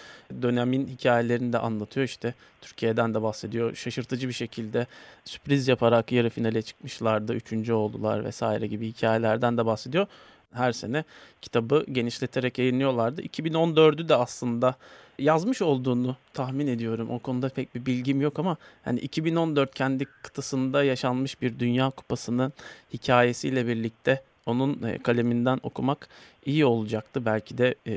dönemin hikayelerini de anlatıyor. İşte Türkiye'den de bahsediyor. Şaşırtıcı bir şekilde sürpriz yaparak yarı finale çıkmışlardı. Üçüncü oldular vesaire gibi hikayelerden de bahsediyor her sene kitabı genişleterek yayınlıyorlardı. 2014'ü de aslında yazmış olduğunu tahmin ediyorum. O konuda pek bir bilgim yok ama hani 2014 kendi kıtasında yaşanmış bir Dünya Kupası'nın hikayesiyle birlikte onun e, kaleminden okumak iyi olacaktı. Belki de e,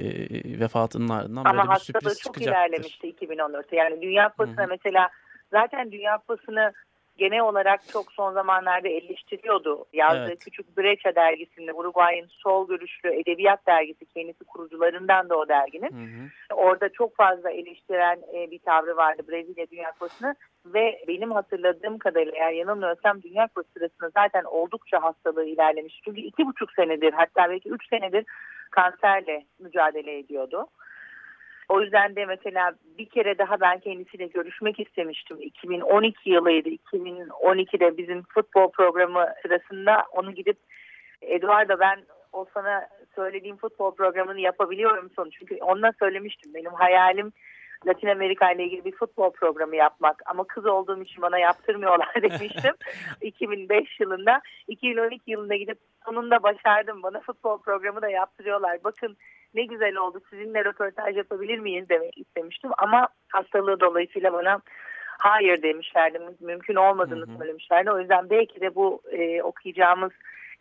vefatının ardından Ama böyle bir sürpriz çok ilerlemişti 2014'te. Yani Dünya Kupası'na mesela zaten Dünya Kupası'nı genel olarak çok son zamanlarda eleştiriyordu. Yazdığı Evet. Küçük Brecha dergisinde Uruguay'ın sol görüşlü edebiyat dergisi kendisi kurucularından da o derginin. Hı hı. Orada çok fazla eleştiren e, bir tavrı vardı Brezilya Dünya Kupası'nı ve benim hatırladığım kadarıyla eğer yanılmıyorsam Dünya Kupası sırasında zaten oldukça hastalığı ilerlemiş. Çünkü iki buçuk senedir hatta belki üç senedir kanserle mücadele ediyordu. O yüzden de mesela bir kere daha ben kendisiyle görüşmek istemiştim. 2012 yılıydı. 2012'de bizim futbol programı sırasında onu gidip Eduardo ben o sana söylediğim futbol programını yapabiliyor musun? Çünkü onunla söylemiştim. Benim hayalim Latin Amerika ile ilgili bir futbol programı yapmak. Ama kız olduğum için bana yaptırmıyorlar demiştim. 2005 yılında. 2012 yılında gidip sonunda başardım. Bana futbol programı da yaptırıyorlar. Bakın ne güzel oldu sizinle röportaj yapabilir miyiz demek istemiştim. Ama hastalığı dolayısıyla bana hayır demişlerdi. Mümkün olmadığını Hı hı. söylemişlerdi. O yüzden belki de bu e, okuyacağımız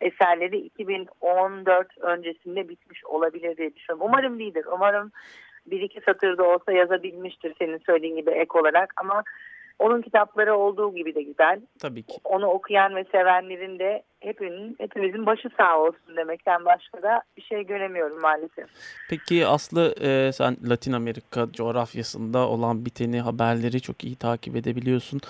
eserleri 2014 öncesinde bitmiş olabilir diye düşünüyorum. Umarım değildir. Umarım bir iki satırda olsa yazabilmiştir senin söylediğin gibi ek olarak ama onun kitapları olduğu gibi de güzel. Tabii ki. Onu okuyan ve sevenlerin de hepinin, hepimizin başı sağ olsun demekten başka da bir şey göremiyorum maalesef. Peki Aslı e, sen Latin Amerika coğrafyasında olan biteni haberleri çok iyi takip edebiliyorsun.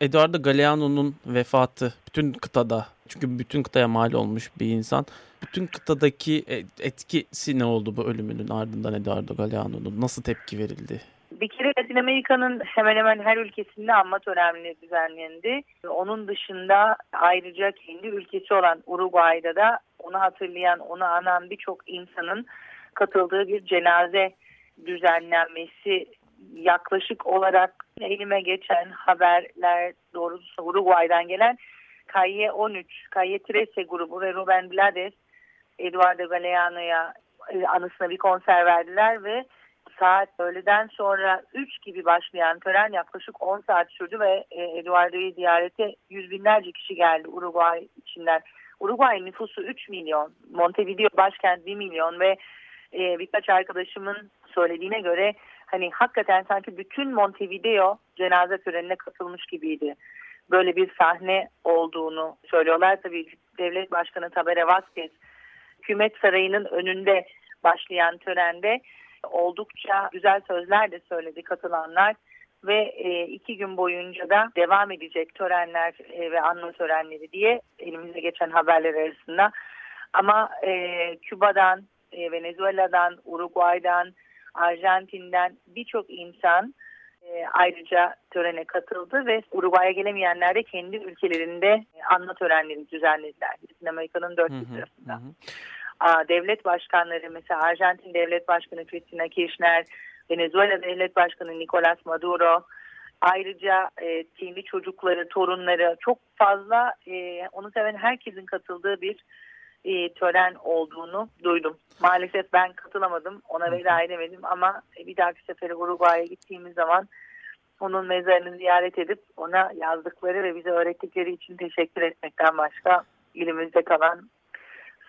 Eduardo Galeano'nun vefatı bütün kıtada çünkü bütün kıtaya mal olmuş bir insan. Bütün kıtadaki e- etkisi ne oldu bu ölümünün ardından Eduardo Galeano'nun? Nasıl tepki verildi? Bir kere Latin Amerika'nın hemen hemen her ülkesinde anma törenleri düzenlendi. Onun dışında ayrıca kendi ülkesi olan Uruguay'da da onu hatırlayan, onu anan birçok insanın katıldığı bir cenaze düzenlenmesi yaklaşık olarak elime geçen haberler doğrusu Uruguay'dan gelen Calle 13, Calle 13 grubu ve Ruben Blades Eduardo Galeano'ya e, anısına bir konser verdiler ve saat öğleden sonra 3 gibi başlayan tören yaklaşık 10 saat sürdü ve e, Eduardo'yu ziyarete yüz binlerce kişi geldi Uruguay içinden. Uruguay nüfusu 3 milyon, Montevideo başkent 1 milyon ve e, birkaç arkadaşımın söylediğine göre hani hakikaten sanki bütün Montevideo cenaze törenine katılmış gibiydi. Böyle bir sahne olduğunu söylüyorlar. Tabii devlet başkanı Tabere Vazquez hükümet sarayının önünde başlayan törende oldukça güzel sözler de söyledi katılanlar ve e, iki gün boyunca da devam edecek törenler e, ve anma törenleri diye elimize geçen haberler arasında. Ama e, Küba'dan, Venezuela'dan, Uruguay'dan, Arjantin'den birçok insan ayrıca törene katıldı ve Uruguay'a gelemeyenler de kendi ülkelerinde anma törenleri düzenlediler. Latin Amerika'nın dört bir hı hı. Aa, devlet başkanları mesela Arjantin Devlet Başkanı Cristina Kirchner, Venezuela Devlet Başkanı Nicolas Maduro, ayrıca e, kendi çocukları, torunları çok fazla e, onu seven herkesin katıldığı bir e, tören olduğunu duydum. Maalesef ben katılamadım, ona veda edemedim ama e, bir dahaki sefere Uruguay'a gittiğimiz zaman onun mezarını ziyaret edip ona yazdıkları ve bize öğrettikleri için teşekkür etmekten başka elimizde kalan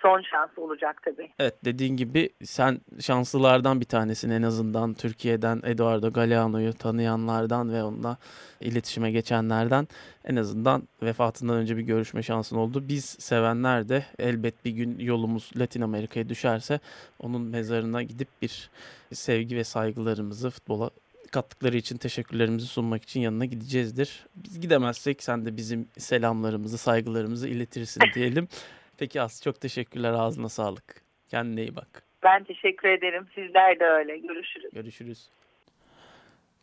son şans olacak tabii. Evet dediğin gibi sen şanslılardan bir tanesin en azından Türkiye'den Eduardo Galeano'yu tanıyanlardan ve onunla iletişime geçenlerden en azından vefatından önce bir görüşme şansın oldu. Biz sevenler de elbet bir gün yolumuz Latin Amerika'ya düşerse onun mezarına gidip bir sevgi ve saygılarımızı futbola kattıkları için teşekkürlerimizi sunmak için yanına gideceğizdir. Biz gidemezsek sen de bizim selamlarımızı, saygılarımızı iletirsin diyelim. Peki Aslı çok teşekkürler. Ağzına sağlık. Kendine iyi bak. Ben teşekkür ederim. Sizler de öyle. Görüşürüz. Görüşürüz.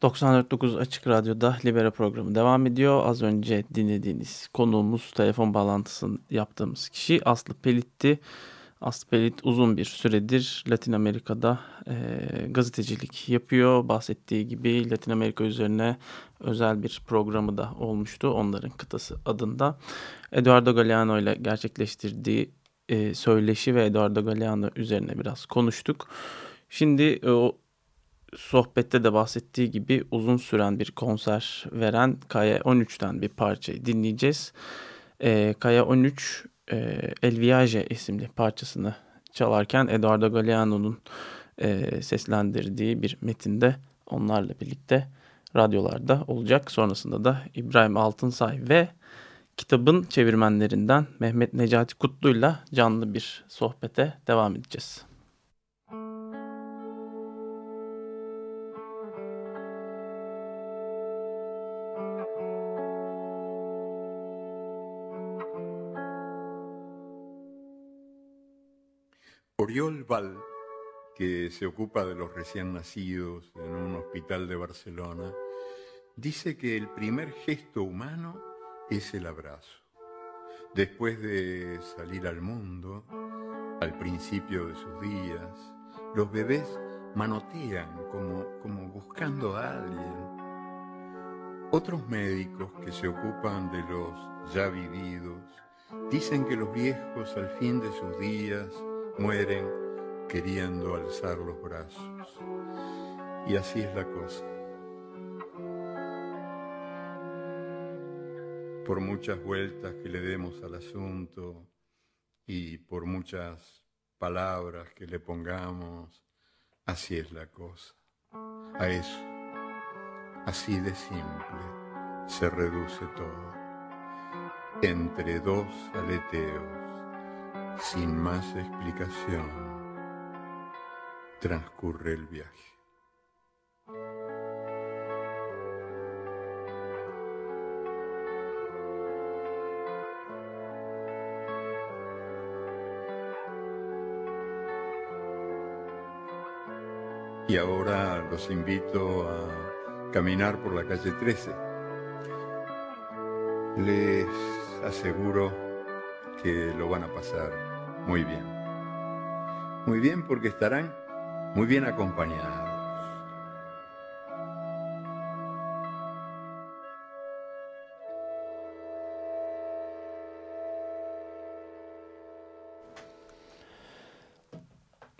94.9 Açık Radyo'da Libera programı devam ediyor. Az önce dinlediğiniz konuğumuz telefon bağlantısını yaptığımız kişi Aslı Pelit'ti. Aslı Pelit uzun bir süredir Latin Amerika'da e, gazetecilik yapıyor. Bahsettiği gibi Latin Amerika üzerine özel bir programı da olmuştu onların kıtası adında. Eduardo Galeano ile gerçekleştirdiği e, söyleşi ve Eduardo Galeano üzerine biraz konuştuk. Şimdi e, o sohbette de bahsettiği gibi uzun süren bir konser veren Kaya 13'ten bir parçayı dinleyeceğiz. E, Kaya 13 e, El Viaje isimli parçasını çalarken Eduardo Galeano'nun e, seslendirdiği bir metinde onlarla birlikte radyolarda olacak. Sonrasında da İbrahim Altınsay ve kitabın çevirmenlerinden Mehmet Necati Kutlu'yla canlı bir sohbete devam edeceğiz. Oriol Val, que se ocupa de los recién nacidos en un hospital de Barcelona, dice que el primer gesto humano es el abrazo. Después de salir al mundo, al principio de sus días, los bebés manotean como, como buscando a alguien. Otros médicos que se ocupan de los ya vividos dicen que los viejos al fin de sus días mueren queriendo alzar los brazos. Y así es la cosa. Por muchas vueltas que le demos al asunto y por muchas palabras que le pongamos, así es la cosa. A eso, así de simple, se reduce todo. Entre dos aleteos sin más explicación, transcurre el viaje. Y ahora los invito a caminar por la calle 13. Les aseguro que lo van a pasar muy bien. Muy bien porque estarán muy bien acompañados.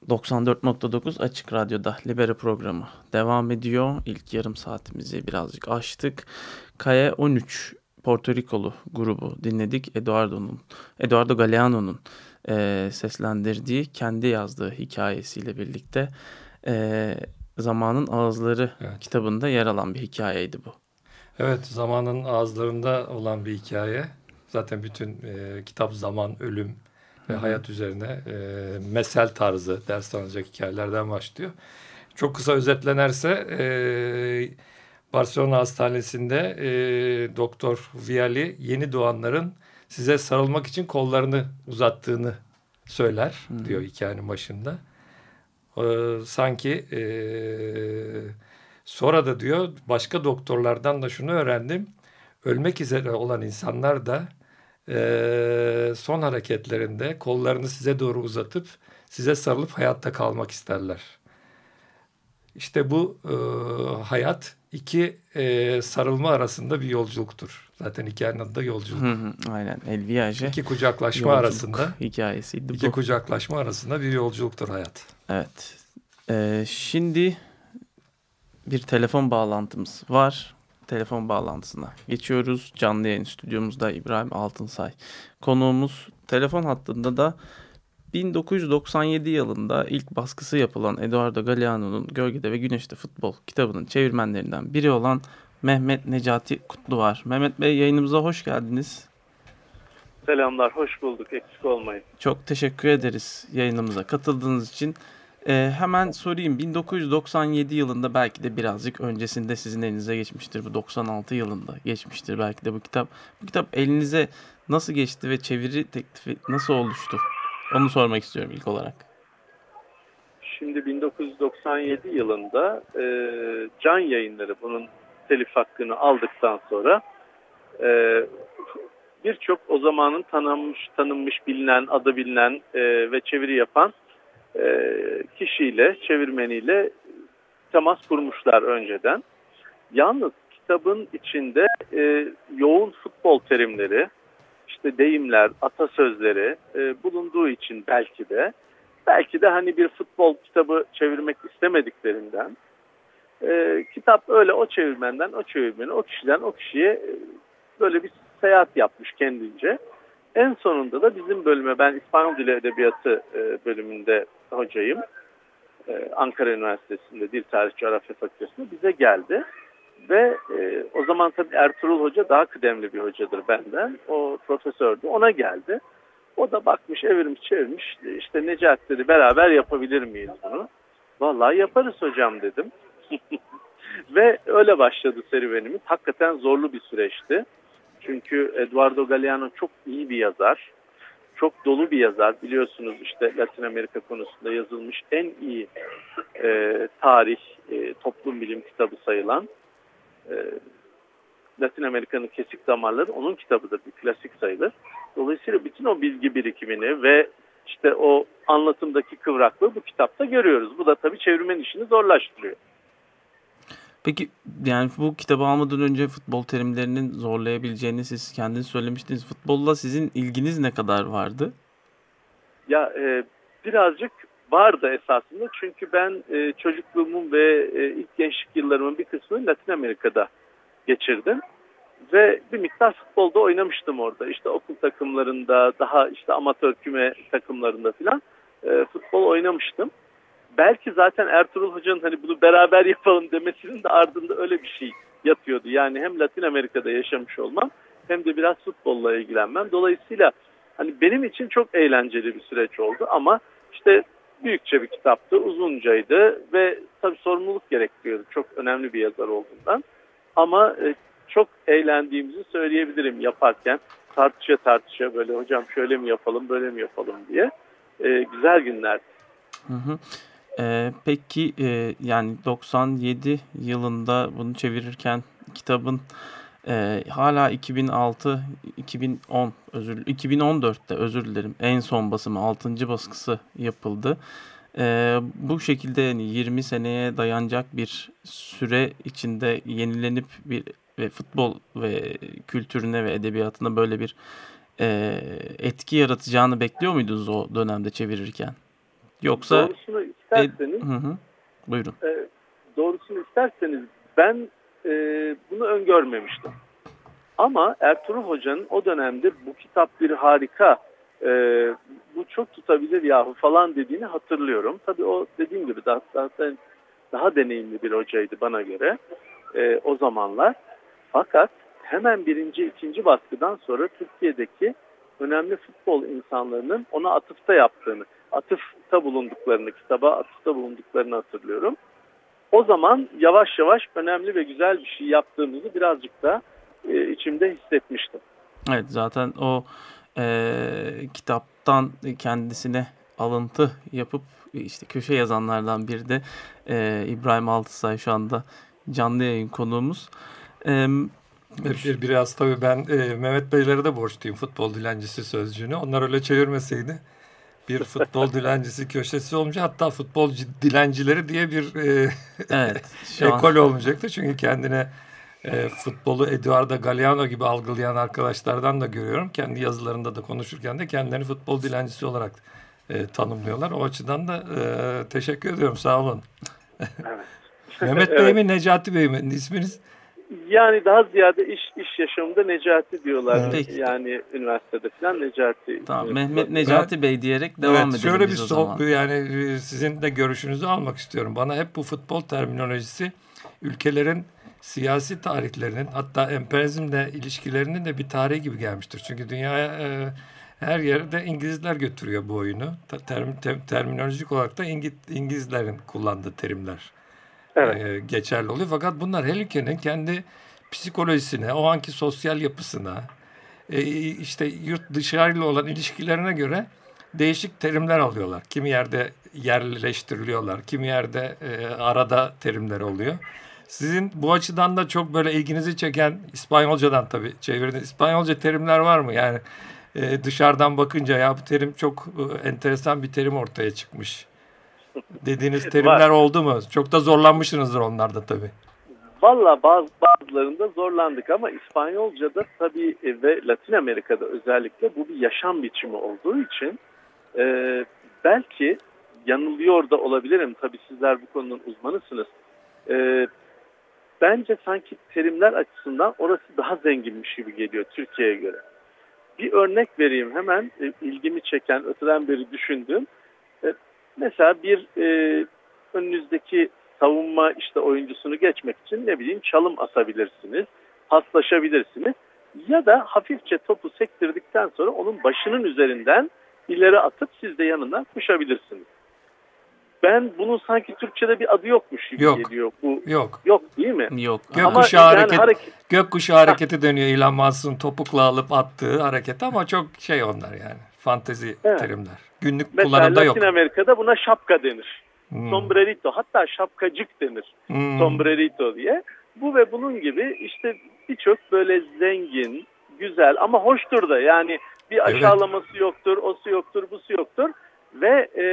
...94.9 Açık Radyo'da Libera programı devam ediyor. İlk yarım saatimizi birazcık açtık. Kaya 13 Porto Rikolu grubu dinledik. Eduardo'nun, Eduardo Galeano'nun e, seslendirdiği, kendi yazdığı hikayesiyle birlikte e, Zamanın Ağızları evet. kitabında yer alan bir hikayeydi bu. Evet, zamanın ağızlarında olan bir hikaye. Zaten bütün e, kitap zaman, ölüm ve Hı -hı. hayat üzerine e, mesel tarzı ders alınacak hikayelerden başlıyor. Çok kısa özetlenerse... E, Barcelona Hastanesi'nde e, Doktor Viali yeni doğanların size sarılmak için kollarını uzattığını söyler hmm. diyor hikayenin başında. E, sanki e, sonra da diyor başka doktorlardan da şunu öğrendim. Ölmek üzere olan insanlar da e, son hareketlerinde kollarını size doğru uzatıp size sarılıp hayatta kalmak isterler. İşte bu e, hayat iki e, sarılma arasında bir yolculuktur. Zaten hikayenin adı da yolculuk. Hı hı, aynen El Viaje. İki kucaklaşma yolculuk arasında. hikayesiydi iki bu. kucaklaşma arasında bir yolculuktur hayat. Evet. Ee, şimdi bir telefon bağlantımız var. Telefon bağlantısına geçiyoruz. Canlı yayın stüdyomuzda İbrahim Altınsay. Konuğumuz telefon hattında da 1997 yılında ilk baskısı yapılan Eduardo Galeano'nun Gölgede ve Güneşte Futbol kitabının çevirmenlerinden biri olan Mehmet Necati Kutlu var. Mehmet Bey yayınımıza hoş geldiniz. Selamlar, hoş bulduk. Eksik olmayın. Çok teşekkür ederiz yayınımıza katıldığınız için. Ee, hemen sorayım 1997 yılında belki de birazcık öncesinde sizin elinize geçmiştir. Bu 96 yılında geçmiştir belki de bu kitap. Bu kitap elinize nasıl geçti ve çeviri teklifi nasıl oluştu? Onu sormak istiyorum ilk olarak. Şimdi 1997 yılında e, Can Yayınları bunun telif hakkını aldıktan sonra e, birçok o zamanın tanınmış, tanınmış, bilinen, adı bilinen e, ve çeviri yapan e, kişiyle, çevirmeniyle temas kurmuşlar önceden. Yalnız kitabın içinde e, yoğun futbol terimleri, işte deyimler, atasözleri e, bulunduğu için belki de belki de hani bir futbol kitabı çevirmek istemediklerinden e, kitap öyle o çevirmenden o çevirmeni o kişiden o kişiye e, böyle bir seyahat yapmış kendince. En sonunda da bizim bölüme ben İspanyol Dili Edebiyatı e, bölümünde hocayım. E, Ankara Üniversitesi'nde Dil Tarih Coğrafya Fakültesi'nde bize geldi. Ve e, o zaman tabii Ertuğrul Hoca daha kıdemli bir hocadır benden. O profesördü. Ona geldi. O da bakmış, evirmiş, çevirmiş. İşte Necat dedi beraber yapabilir miyiz bunu? Vallahi yaparız hocam dedim. Ve öyle başladı serüvenimiz. Hakikaten zorlu bir süreçti. Çünkü Eduardo Galeano çok iyi bir yazar. Çok dolu bir yazar. Biliyorsunuz işte Latin Amerika konusunda yazılmış en iyi e, tarih, e, toplum bilim kitabı sayılan e, Latin Amerika'nın kesik damarları onun kitabıdır. Bir klasik sayılır. Dolayısıyla bütün o bilgi birikimini ve işte o anlatımdaki kıvraklığı bu kitapta görüyoruz. Bu da tabii çevirmen işini zorlaştırıyor. Peki yani bu kitabı almadan önce futbol terimlerinin zorlayabileceğini siz kendiniz söylemiştiniz. Futbolla sizin ilginiz ne kadar vardı? Ya e, birazcık vardı esasında çünkü ben e, çocukluğumun ve e, ilk gençlik yıllarımın bir kısmını Latin Amerika'da geçirdim. Ve bir miktar futbolda oynamıştım orada. İşte okul takımlarında, daha işte amatör küme takımlarında filan e, futbol oynamıştım belki zaten Ertuğrul Hoca'nın hani bunu beraber yapalım demesinin de ardında öyle bir şey yatıyordu. Yani hem Latin Amerika'da yaşamış olmam hem de biraz futbolla ilgilenmem. Dolayısıyla hani benim için çok eğlenceli bir süreç oldu ama işte büyükçe bir kitaptı, uzuncaydı ve tabii sorumluluk gerektiriyordu çok önemli bir yazar olduğundan. Ama e, çok eğlendiğimizi söyleyebilirim yaparken tartışa tartışa böyle hocam şöyle mi yapalım böyle mi yapalım diye e, güzel günlerdi. Hı hı. Ee, peki e, yani 97 yılında bunu çevirirken kitabın e, hala 2006 2010 özür 2014'te özür dilerim en son basımı 6. baskısı yapıldı. E, bu şekilde yani 20 seneye dayanacak bir süre içinde yenilenip bir ve futbol ve kültürüne ve edebiyatına böyle bir e, etki yaratacağını bekliyor muydunuz o dönemde çevirirken? Yoksa Doğrusunu isterseniz, e, hı hı, buyurun. E, doğrusunu isterseniz ben e, bunu öngörmemiştim. Ama Ertuğrul Hoca'nın o dönemde bu kitap bir harika, e, bu çok tutabilir yahu falan dediğini hatırlıyorum. Tabii o dediğim gibi daha, daha, daha deneyimli bir hocaydı bana göre e, o zamanlar. Fakat hemen birinci, ikinci baskıdan sonra Türkiye'deki önemli futbol insanlarının ona atıfta yaptığını, atıfta bulunduklarını, kitaba atıfta bulunduklarını hatırlıyorum. O zaman yavaş yavaş önemli ve güzel bir şey yaptığımızı birazcık da e, içimde hissetmiştim. Evet zaten o e, kitaptan kendisine alıntı yapıp işte köşe yazanlardan biri de e, İbrahim Altısay şu anda canlı yayın konuğumuz. E, bir, biraz tabii ben e, Mehmet Beylere de borçluyum futbol dilencisi sözcüğünü. Onlar öyle çevirmeseydi bir futbol dilencisi köşesi olmuş. Hatta futbol dilencileri diye bir e, evet, ekol an... olmayacaktı. Çünkü kendine e, futbolu Eduardo Galeano gibi algılayan arkadaşlardan da görüyorum. Kendi yazılarında da konuşurken de kendilerini futbol dilencisi olarak e, tanımlıyorlar. O açıdan da e, teşekkür ediyorum. Sağ olun. Evet. Mehmet Bey evet. mi Necati Bey mi isminiz? Yani daha ziyade iş iş yaşamında Necati diyorlar. Peki. Yani üniversitede falan Necati. Tamam Mehmet Necati ben, Bey diyerek devam evet, edelim şöyle bir zaman. Yani sizin de görüşünüzü almak istiyorum. Bana hep bu futbol terminolojisi ülkelerin siyasi tarihlerinin hatta emperyalizmle ilişkilerinin de bir tarihi gibi gelmiştir. Çünkü dünyaya e, her yerde İngilizler götürüyor bu oyunu. Term, ter, terminolojik olarak da İngiliz, İngilizlerin kullandığı terimler evet. e, geçerli oluyor. Fakat bunlar her ülkenin kendi psikolojisine, o anki sosyal yapısına, e, işte yurt dışarıyla olan ilişkilerine göre değişik terimler alıyorlar. Kimi yerde yerleştiriliyorlar, kimi yerde e, arada terimler oluyor. Sizin bu açıdan da çok böyle ilginizi çeken İspanyolcadan tabii çevirdi. İspanyolca terimler var mı? Yani e, dışarıdan bakınca ya bu terim çok e, enteresan bir terim ortaya çıkmış dediğiniz terimler oldu mu? Çok da zorlanmışsınızdır onlarda tabii. Valla bazı, bazılarında zorlandık ama İspanyolca'da tabii e, ve Latin Amerika'da özellikle bu bir yaşam biçimi olduğu için e, belki yanılıyor da olabilirim. Tabii sizler bu konunun uzmanısınız. E, bence sanki terimler açısından orası daha zenginmiş gibi geliyor Türkiye'ye göre. Bir örnek vereyim hemen e, ilgimi çeken öteden beri düşündüğüm. Mesela bir e, önünüzdeki savunma işte oyuncusunu geçmek için ne bileyim çalım atabilirsiniz, paslaşabilirsiniz. Ya da hafifçe topu sektirdikten sonra onun başının üzerinden ileri atıp siz de yanından koşabilirsiniz. Ben bunun sanki Türkçe'de bir adı yokmuş gibi Yok. geliyor. Bu Yok. yok değil mi? Yok. Gökkuşağı yani hareket, hareket- gökkuşağı hareketi dönüyor Elon Musk'ın topukla alıp attığı hareket ama çok şey onlar yani. Fantezi Evet. terimler. Günlük Mesela kullanımda yok. Latin Amerika'da buna şapka denir. Hmm. Sombrerito hatta şapkacık denir. Hmm. Sombrerito diye. Bu ve bunun gibi işte birçok böyle zengin, güzel ama hoştur da yani bir Evet. aşağılaması yoktur, osu yoktur, busu yoktur ve e,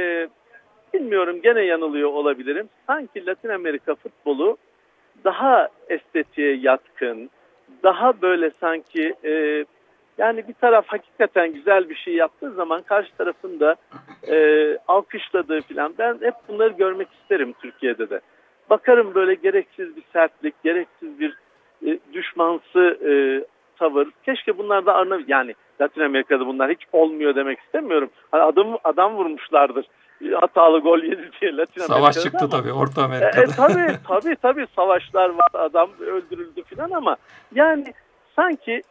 bilmiyorum gene yanılıyor olabilirim. Sanki Latin Amerika futbolu daha estetiğe yatkın, daha böyle sanki e, yani bir taraf hakikaten güzel bir şey yaptığı zaman karşı tarafın da e, alkışladığı falan. Ben hep bunları görmek isterim Türkiye'de de. Bakarım böyle gereksiz bir sertlik, gereksiz bir e, düşmansı e, tavır. Keşke bunlar da Arnavut yani Latin Amerika'da bunlar hiç olmuyor demek istemiyorum. Hani adam adam vurmuşlardır. E, Hatalı gol yedi diye Latin Savaş Amerika'da çıktı ama- tabii Orta e, Amerika'da. e, tabii tabii tabii savaşlar var adam öldürüldü filan ama yani sanki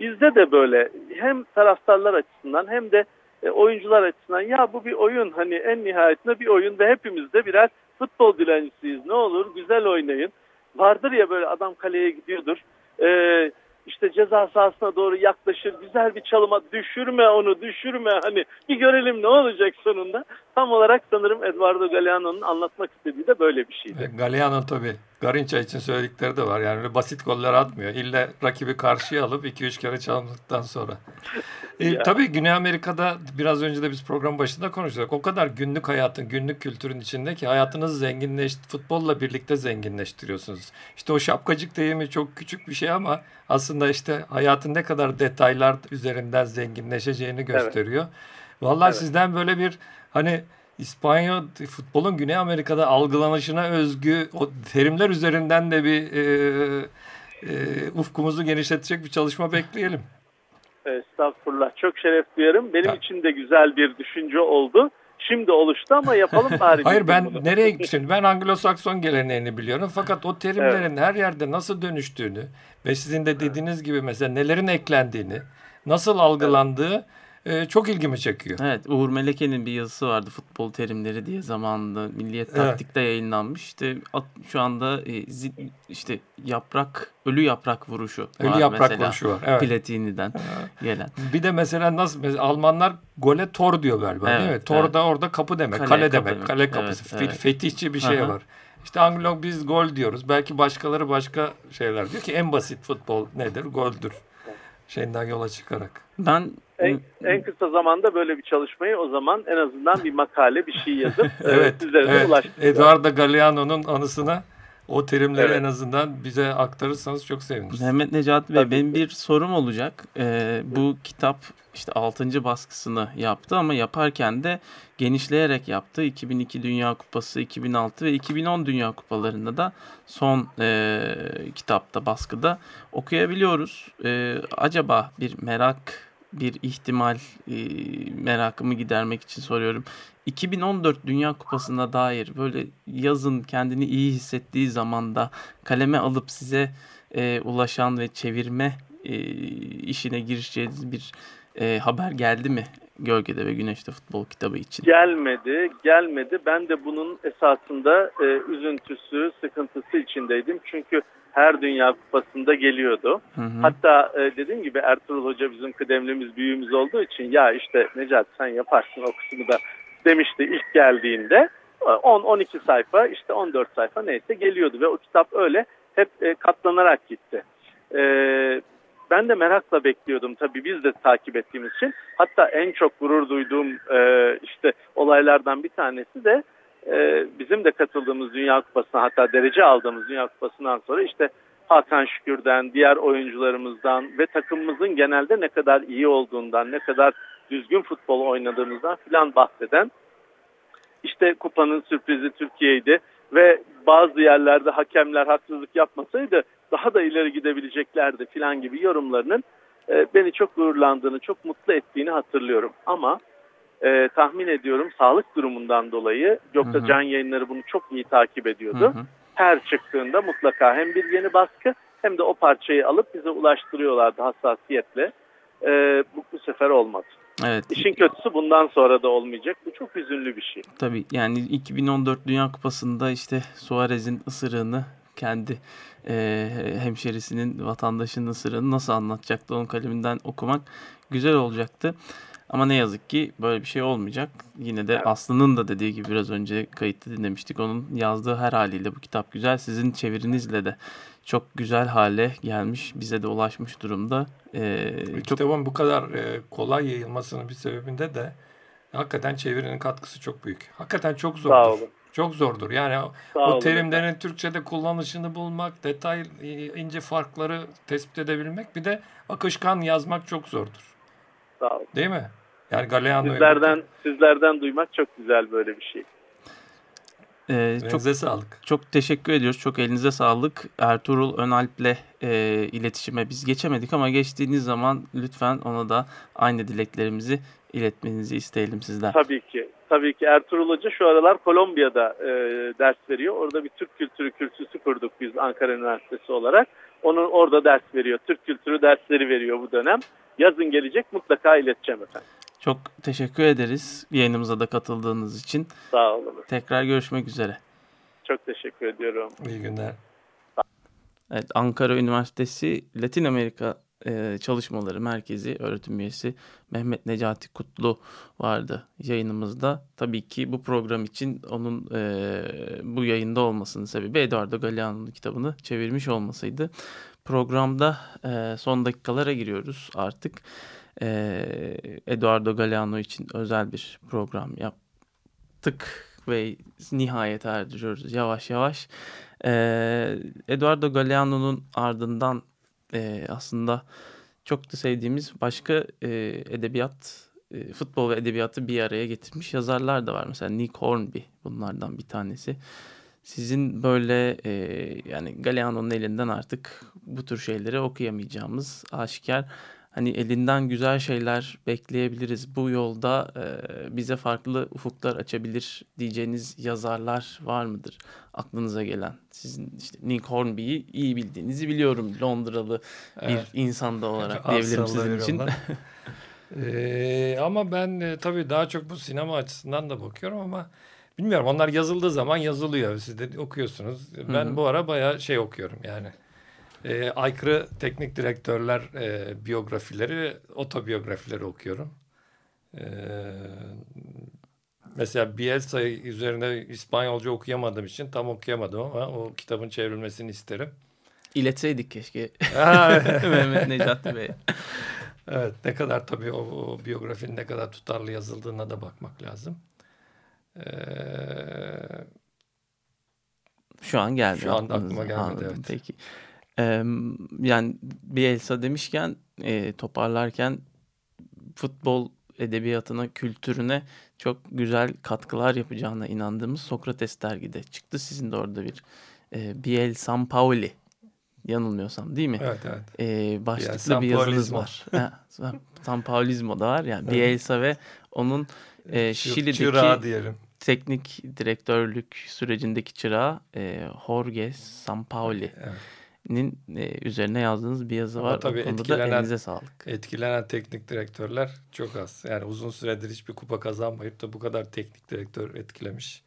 bizde de böyle hem taraftarlar açısından hem de e, oyuncular açısından ya bu bir oyun hani en nihayetinde bir oyun ve hepimiz de birer futbol dilencisiyiz ne olur güzel oynayın. Vardır ya böyle adam kaleye gidiyordur. E, işte ceza sahasına doğru yaklaşır. Güzel bir çalıma düşürme onu düşürme hani bir görelim ne olacak sonunda. Tam olarak sanırım Eduardo Galeano'nun anlatmak istediği de böyle bir şeydi. Ve Galliano tabii Garinca için söyledikleri de var. Yani öyle basit goller atmıyor. İlle rakibi karşıya alıp 2-3 kere çaldıktan sonra. E, tabii Güney Amerika'da biraz önce de biz program başında konuştuk. O kadar günlük hayatın, günlük kültürün içinde ki hayatınızı zenginleş, futbolla birlikte zenginleştiriyorsunuz. İşte o şapkacık deyimi çok küçük bir şey ama aslında işte hayatın ne kadar detaylar üzerinden zenginleşeceğini gösteriyor. Vallahi Evet. sizden böyle bir hani İspanyol futbolun Güney Amerika'da algılanışına özgü o terimler üzerinden de bir e, e, ufkumuzu genişletecek bir çalışma bekleyelim. Estağfurullah. Çok şeref duyarım. Benim Ya. için de güzel bir düşünce oldu. Şimdi oluştu ama yapalım bari. Hayır ben bunu. nereye gitmişim? Ben Anglo-Sakson geleneğini biliyorum. Fakat o terimlerin her yerde nasıl dönüştüğünü ve sizin de dediğiniz gibi mesela nelerin eklendiğini, nasıl algılandığı e, çok ilgimi çekiyor. Evet Uğur Meleke'nin bir yazısı vardı futbol terimleri diye zamanında Milliyet Evet. Taktik'te yayınlanmış. İşte at- şu anda e, zi- işte yaprak ölü yaprak vuruşu Ölü var yaprak mesela. vuruşu var. Evet. Platini'den gelen. Bir de mesela nasıl mesela Almanlar gole tor diyor galiba değil mi? Evet, Tor evet. da orada kapı demek, Kale, kale, demek, demek. kale kapısı. Evet, evet. Fetihçi bir şey Aha. var. İşte Anglo biz gol diyoruz. Belki başkaları başka şeyler diyor ki en basit futbol nedir? Goldür. Şeyinden yola çıkarak. Ben En, en kısa zamanda böyle bir çalışmayı o zaman en azından bir makale bir şey yazıp Evet, sizlere de evet. ulaştıracağım. Eduardo Galeano'nun anısına o terimleri Evet. en azından bize aktarırsanız çok seviniriz. Mehmet Necati Bey Tabii. benim bir sorum olacak. Ee, bu kitap işte 6. baskısını yaptı ama yaparken de genişleyerek yaptı. 2002 Dünya Kupası, 2006 ve 2010 Dünya Kupalarında da son e, kitapta baskıda okuyabiliyoruz. E, acaba bir merak, bir ihtimal e, merakımı gidermek için soruyorum. 2014 Dünya Kupası'na dair böyle yazın kendini iyi hissettiği zamanda kaleme alıp size e, ulaşan ve çevirme e, işine girişeceğiniz bir e, haber geldi mi? Gölgede ve Güneşte Futbol kitabı için. Gelmedi, gelmedi. Ben de bunun esasında e, üzüntüsü, sıkıntısı içindeydim. Çünkü her Dünya Kupası'nda geliyordu. Hı hı. Hatta e, dediğim gibi Ertuğrul Hoca bizim kıdemlimiz, büyüğümüz olduğu için ya işte Necat sen yaparsın o kısmı da demişti ilk geldiğinde. 10-12 sayfa işte 14 sayfa neyse geliyordu ve o kitap öyle hep e, katlanarak gitti. E, ben de merakla bekliyordum tabii biz de takip ettiğimiz için. Hatta en çok gurur duyduğum e, işte olaylardan bir tanesi de e, bizim de katıldığımız Dünya Kupası'na hatta derece aldığımız Dünya Kupası'ndan sonra işte Hakan Şükür'den, diğer oyuncularımızdan ve takımımızın genelde ne kadar iyi olduğundan, ne kadar düzgün futbol oynadığımızdan filan bahseden işte kupanın sürprizi Türkiye'ydi ve bazı yerlerde hakemler haksızlık yapmasaydı daha da ileri gidebileceklerdi filan gibi yorumlarının e, beni çok gururlandığını, çok mutlu ettiğini hatırlıyorum. Ama e, tahmin ediyorum sağlık durumundan dolayı yoksa Hı hı. can yayınları bunu çok iyi takip ediyordu. Hı hı. Her çıktığında mutlaka hem bir yeni baskı hem de o parçayı alıp bize ulaştırıyorlardı hassasiyetle. E, bu, bu sefer olmadı. Evet. İşin kötüsü bundan sonra da olmayacak. Bu çok üzünlü bir şey. Tabii yani 2014 Dünya Kupası'nda işte Suarez'in ısırığını kendi e, hemşerisinin, vatandaşının ısırığını nasıl anlatacaktı onun kaleminden okumak güzel olacaktı. Ama ne yazık ki böyle bir şey olmayacak. Yine de Evet. Aslı'nın da dediği gibi biraz önce kayıtta dinlemiştik. Onun yazdığı her haliyle bu kitap güzel. Sizin çevirinizle de çok güzel hale gelmiş. Bize de ulaşmış durumda. E, çok Kitabın bu kadar e, kolay yayılmasının bir sebebinde de hakikaten çevirinin katkısı çok büyük. Hakikaten çok zordur. Sağ olun. Çok zordur. Yani o- Sağ o olun. terimlerin Türkçe'de kullanışını bulmak, detay ince farkları tespit edebilmek bir de akışkan yazmak çok zordur. Sağ olun. Değil mi? Yani Galeano'yu Sizlerden, sizlerden duymak çok güzel böyle bir şey. e, çok sağlık. Çok teşekkür ediyoruz. Çok elinize sağlık. Ertuğrul Önalp'le e, iletişime biz geçemedik ama geçtiğiniz zaman lütfen ona da aynı dileklerimizi iletmenizi isteyelim sizden. Tabii ki. Tabii ki Ertuğrul Hoca şu aralar Kolombiya'da e, ders veriyor. Orada bir Türk kültürü kürsüsü kurduk biz Ankara Üniversitesi olarak. Onun orada ders veriyor. Türk kültürü dersleri veriyor bu dönem. Yazın gelecek mutlaka ileteceğim efendim. Çok teşekkür ederiz yayınımıza da katıldığınız için. Sağ olun. Tekrar görüşmek üzere. Çok teşekkür ediyorum. İyi günler. Evet, Ankara Üniversitesi Latin Amerika e, Çalışmaları Merkezi öğretim üyesi Mehmet Necati Kutlu vardı yayınımızda. Tabii ki bu program için onun e, bu yayında olmasının sebebi Eduardo Galeano'nun kitabını çevirmiş olmasıydı. Programda e, son dakikalara giriyoruz artık. E, Eduardo Galeano için özel bir program yaptık ve nihayet erdiriyoruz yavaş yavaş. Ee, Eduardo Galeano'nun ardından e, aslında çok da sevdiğimiz başka e, edebiyat, e, futbol ve edebiyatı bir araya getirmiş yazarlar da var. Mesela Nick Hornby bunlardan bir tanesi. Sizin böyle e, yani Galeano'nun elinden artık bu tür şeyleri okuyamayacağımız aşikar. Hani elinden güzel şeyler bekleyebiliriz. Bu yolda e, bize farklı ufuklar açabilir diyeceğiniz yazarlar var mıdır? Aklınıza gelen. Sizin işte Nick Hornby'yi iyi bildiğinizi biliyorum. Londralı Evet. bir insan da olarak diyebilirim sizin için. Ee, ama ben e, tabii daha çok bu sinema açısından da bakıyorum ama bilmiyorum onlar yazıldığı zaman yazılıyor. Siz de okuyorsunuz. Ben Hı hı. bu ara bayağı şey okuyorum yani. Ee, aykırı teknik direktörler e, biyografileri otobiyografileri okuyorum. Ee, mesela Bielsa üzerine İspanyolca okuyamadığım için tam okuyamadım ama o kitabın çevrilmesini isterim. İletseydik keşke Mehmet Necati Bey. Evet ne kadar tabii o, o biyografinin ne kadar tutarlı yazıldığına da bakmak lazım. Ee, Şu an gelmiyor. Şu aklınıza. aklıma gelmedi, Anladım, evet. Peki. Ee, yani Bielsa demişken e, toparlarken futbol edebiyatına, kültürüne çok güzel katkılar yapacağına inandığımız Sokrates dergide çıktı. Sizin de orada bir e, Biel Sampaoli yanılmıyorsam değil mi? evet evet. E, başlıklı bir yazınız var. Ha, Sampaolismo da var. Yani Evet. Bielsa ve onun e, Şili'deki çırağı diyelim. teknik direktörlük sürecindeki çırağı e, Jorge Sampaoli'nin Evet. E, üzerine yazdığınız bir yazı Ama var. tabii etkilenen- elinize sağlık. Etkilenen teknik direktörler çok az. Yani uzun süredir hiçbir kupa kazanmayıp da bu kadar teknik direktör etkilemiş.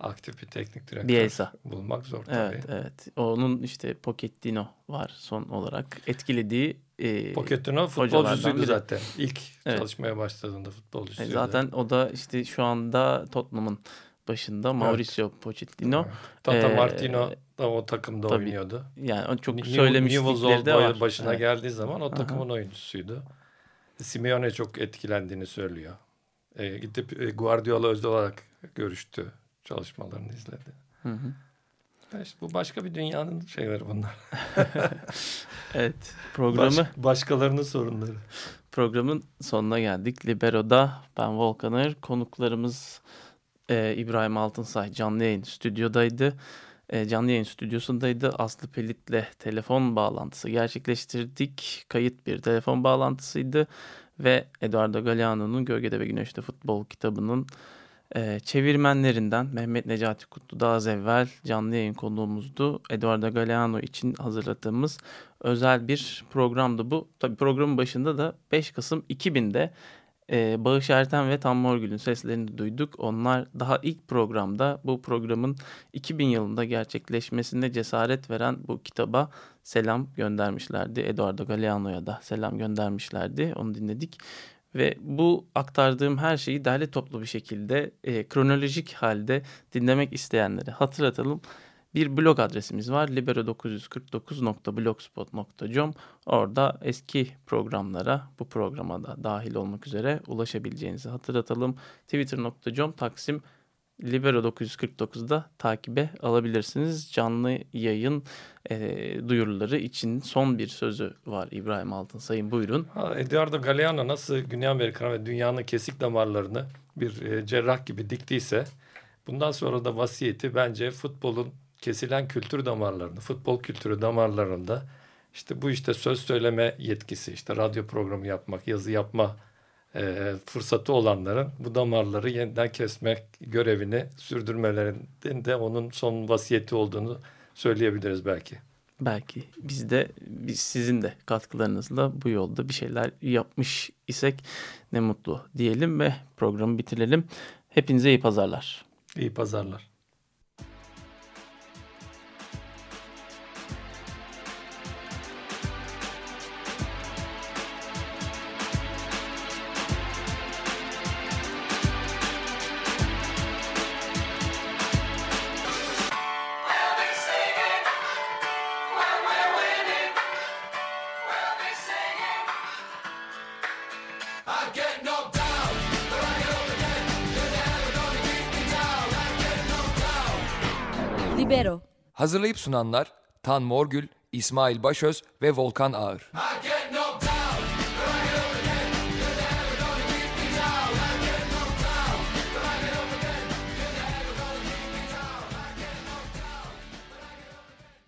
Aktif bir teknik direktör Bielsa. bulmak zor tabii. Evet, evet. Onun işte Pochettino var son olarak etkilediği e, Pochettino futbolcusuydu biri. zaten. İlk Evet. çalışmaya başladığında E, futbolcusuydu. zaten o da işte şu anda Tottenham'ın başında Mauricio Pochettino. Evet. Tata Ee, Martino da o takımda tabii. oynuyordu. Yani çok New- söylemişlikleri de var. başına Evet. geldiği zaman o takımın oyuncusuydu. Simeone çok etkilendiğini söylüyor. E, gidip e, Guardiola özel olarak görüştü. Çalışmalarını izledi. Hı hı. Ya işte bu başka bir dünyanın şeyleri bunlar. Evet programı Baş- başkalarının sorunları. Programın sonuna geldik. Libero'da ben Volkanır. Konuklarımız e, İbrahim Altınsay canlı yayın stüdyodaydı. E, canlı yayın stüdyosundaydı. Aslı Pelit'le telefon bağlantısı gerçekleştirdik. Kayıt bir telefon bağlantısıydı. ve Eduardo Galeano'nun Gölgede ve Güneşte Futbol kitabının e, çevirmenlerinden Mehmet Necati Kutlu daha az evvel canlı yayın konuğumuzdu. Eduardo Galeano için hazırladığımız özel bir programdı bu. Tabii programın başında da 5 Kasım 2000'de e, Bağış Erten ve Tam Morgül'ün seslerini duyduk. Onlar daha ilk programda bu programın 2000 yılında gerçekleşmesine cesaret veren bu kitaba selam göndermişlerdi. Eduardo Galeano'ya da selam göndermişlerdi. Onu dinledik. Ve bu aktardığım her şeyi derli toplu bir şekilde e, kronolojik halde dinlemek isteyenlere hatırlatalım. Bir blog adresimiz var libero949.blogspot.com Orada eski programlara bu programa da dahil olmak üzere ulaşabileceğinizi hatırlatalım. Twitter.com Taksim Libero 949'da takibe alabilirsiniz. Canlı yayın e, duyuruları için son bir sözü var İbrahim Altın Sayın buyurun. Ha, Eduardo Galeano nasıl Güney Amerika ve dünyanın kesik damarlarını bir e, cerrah gibi diktiyse bundan sonra da vasiyeti bence futbolun kesilen kültür damarlarını, futbol kültürü damarlarında işte bu işte söz söyleme yetkisi, işte radyo programı yapmak, yazı yapma e, fırsatı olanların bu damarları yeniden kesmek görevini sürdürmelerinin de onun son vasiyeti olduğunu söyleyebiliriz belki. Belki biz de biz sizin de katkılarınızla bu yolda bir şeyler yapmış isek ne mutlu diyelim ve programı bitirelim. Hepinize iyi pazarlar. İyi pazarlar. Hazırlayıp sunanlar Tan Morgül, İsmail Başöz ve Volkan Ağır.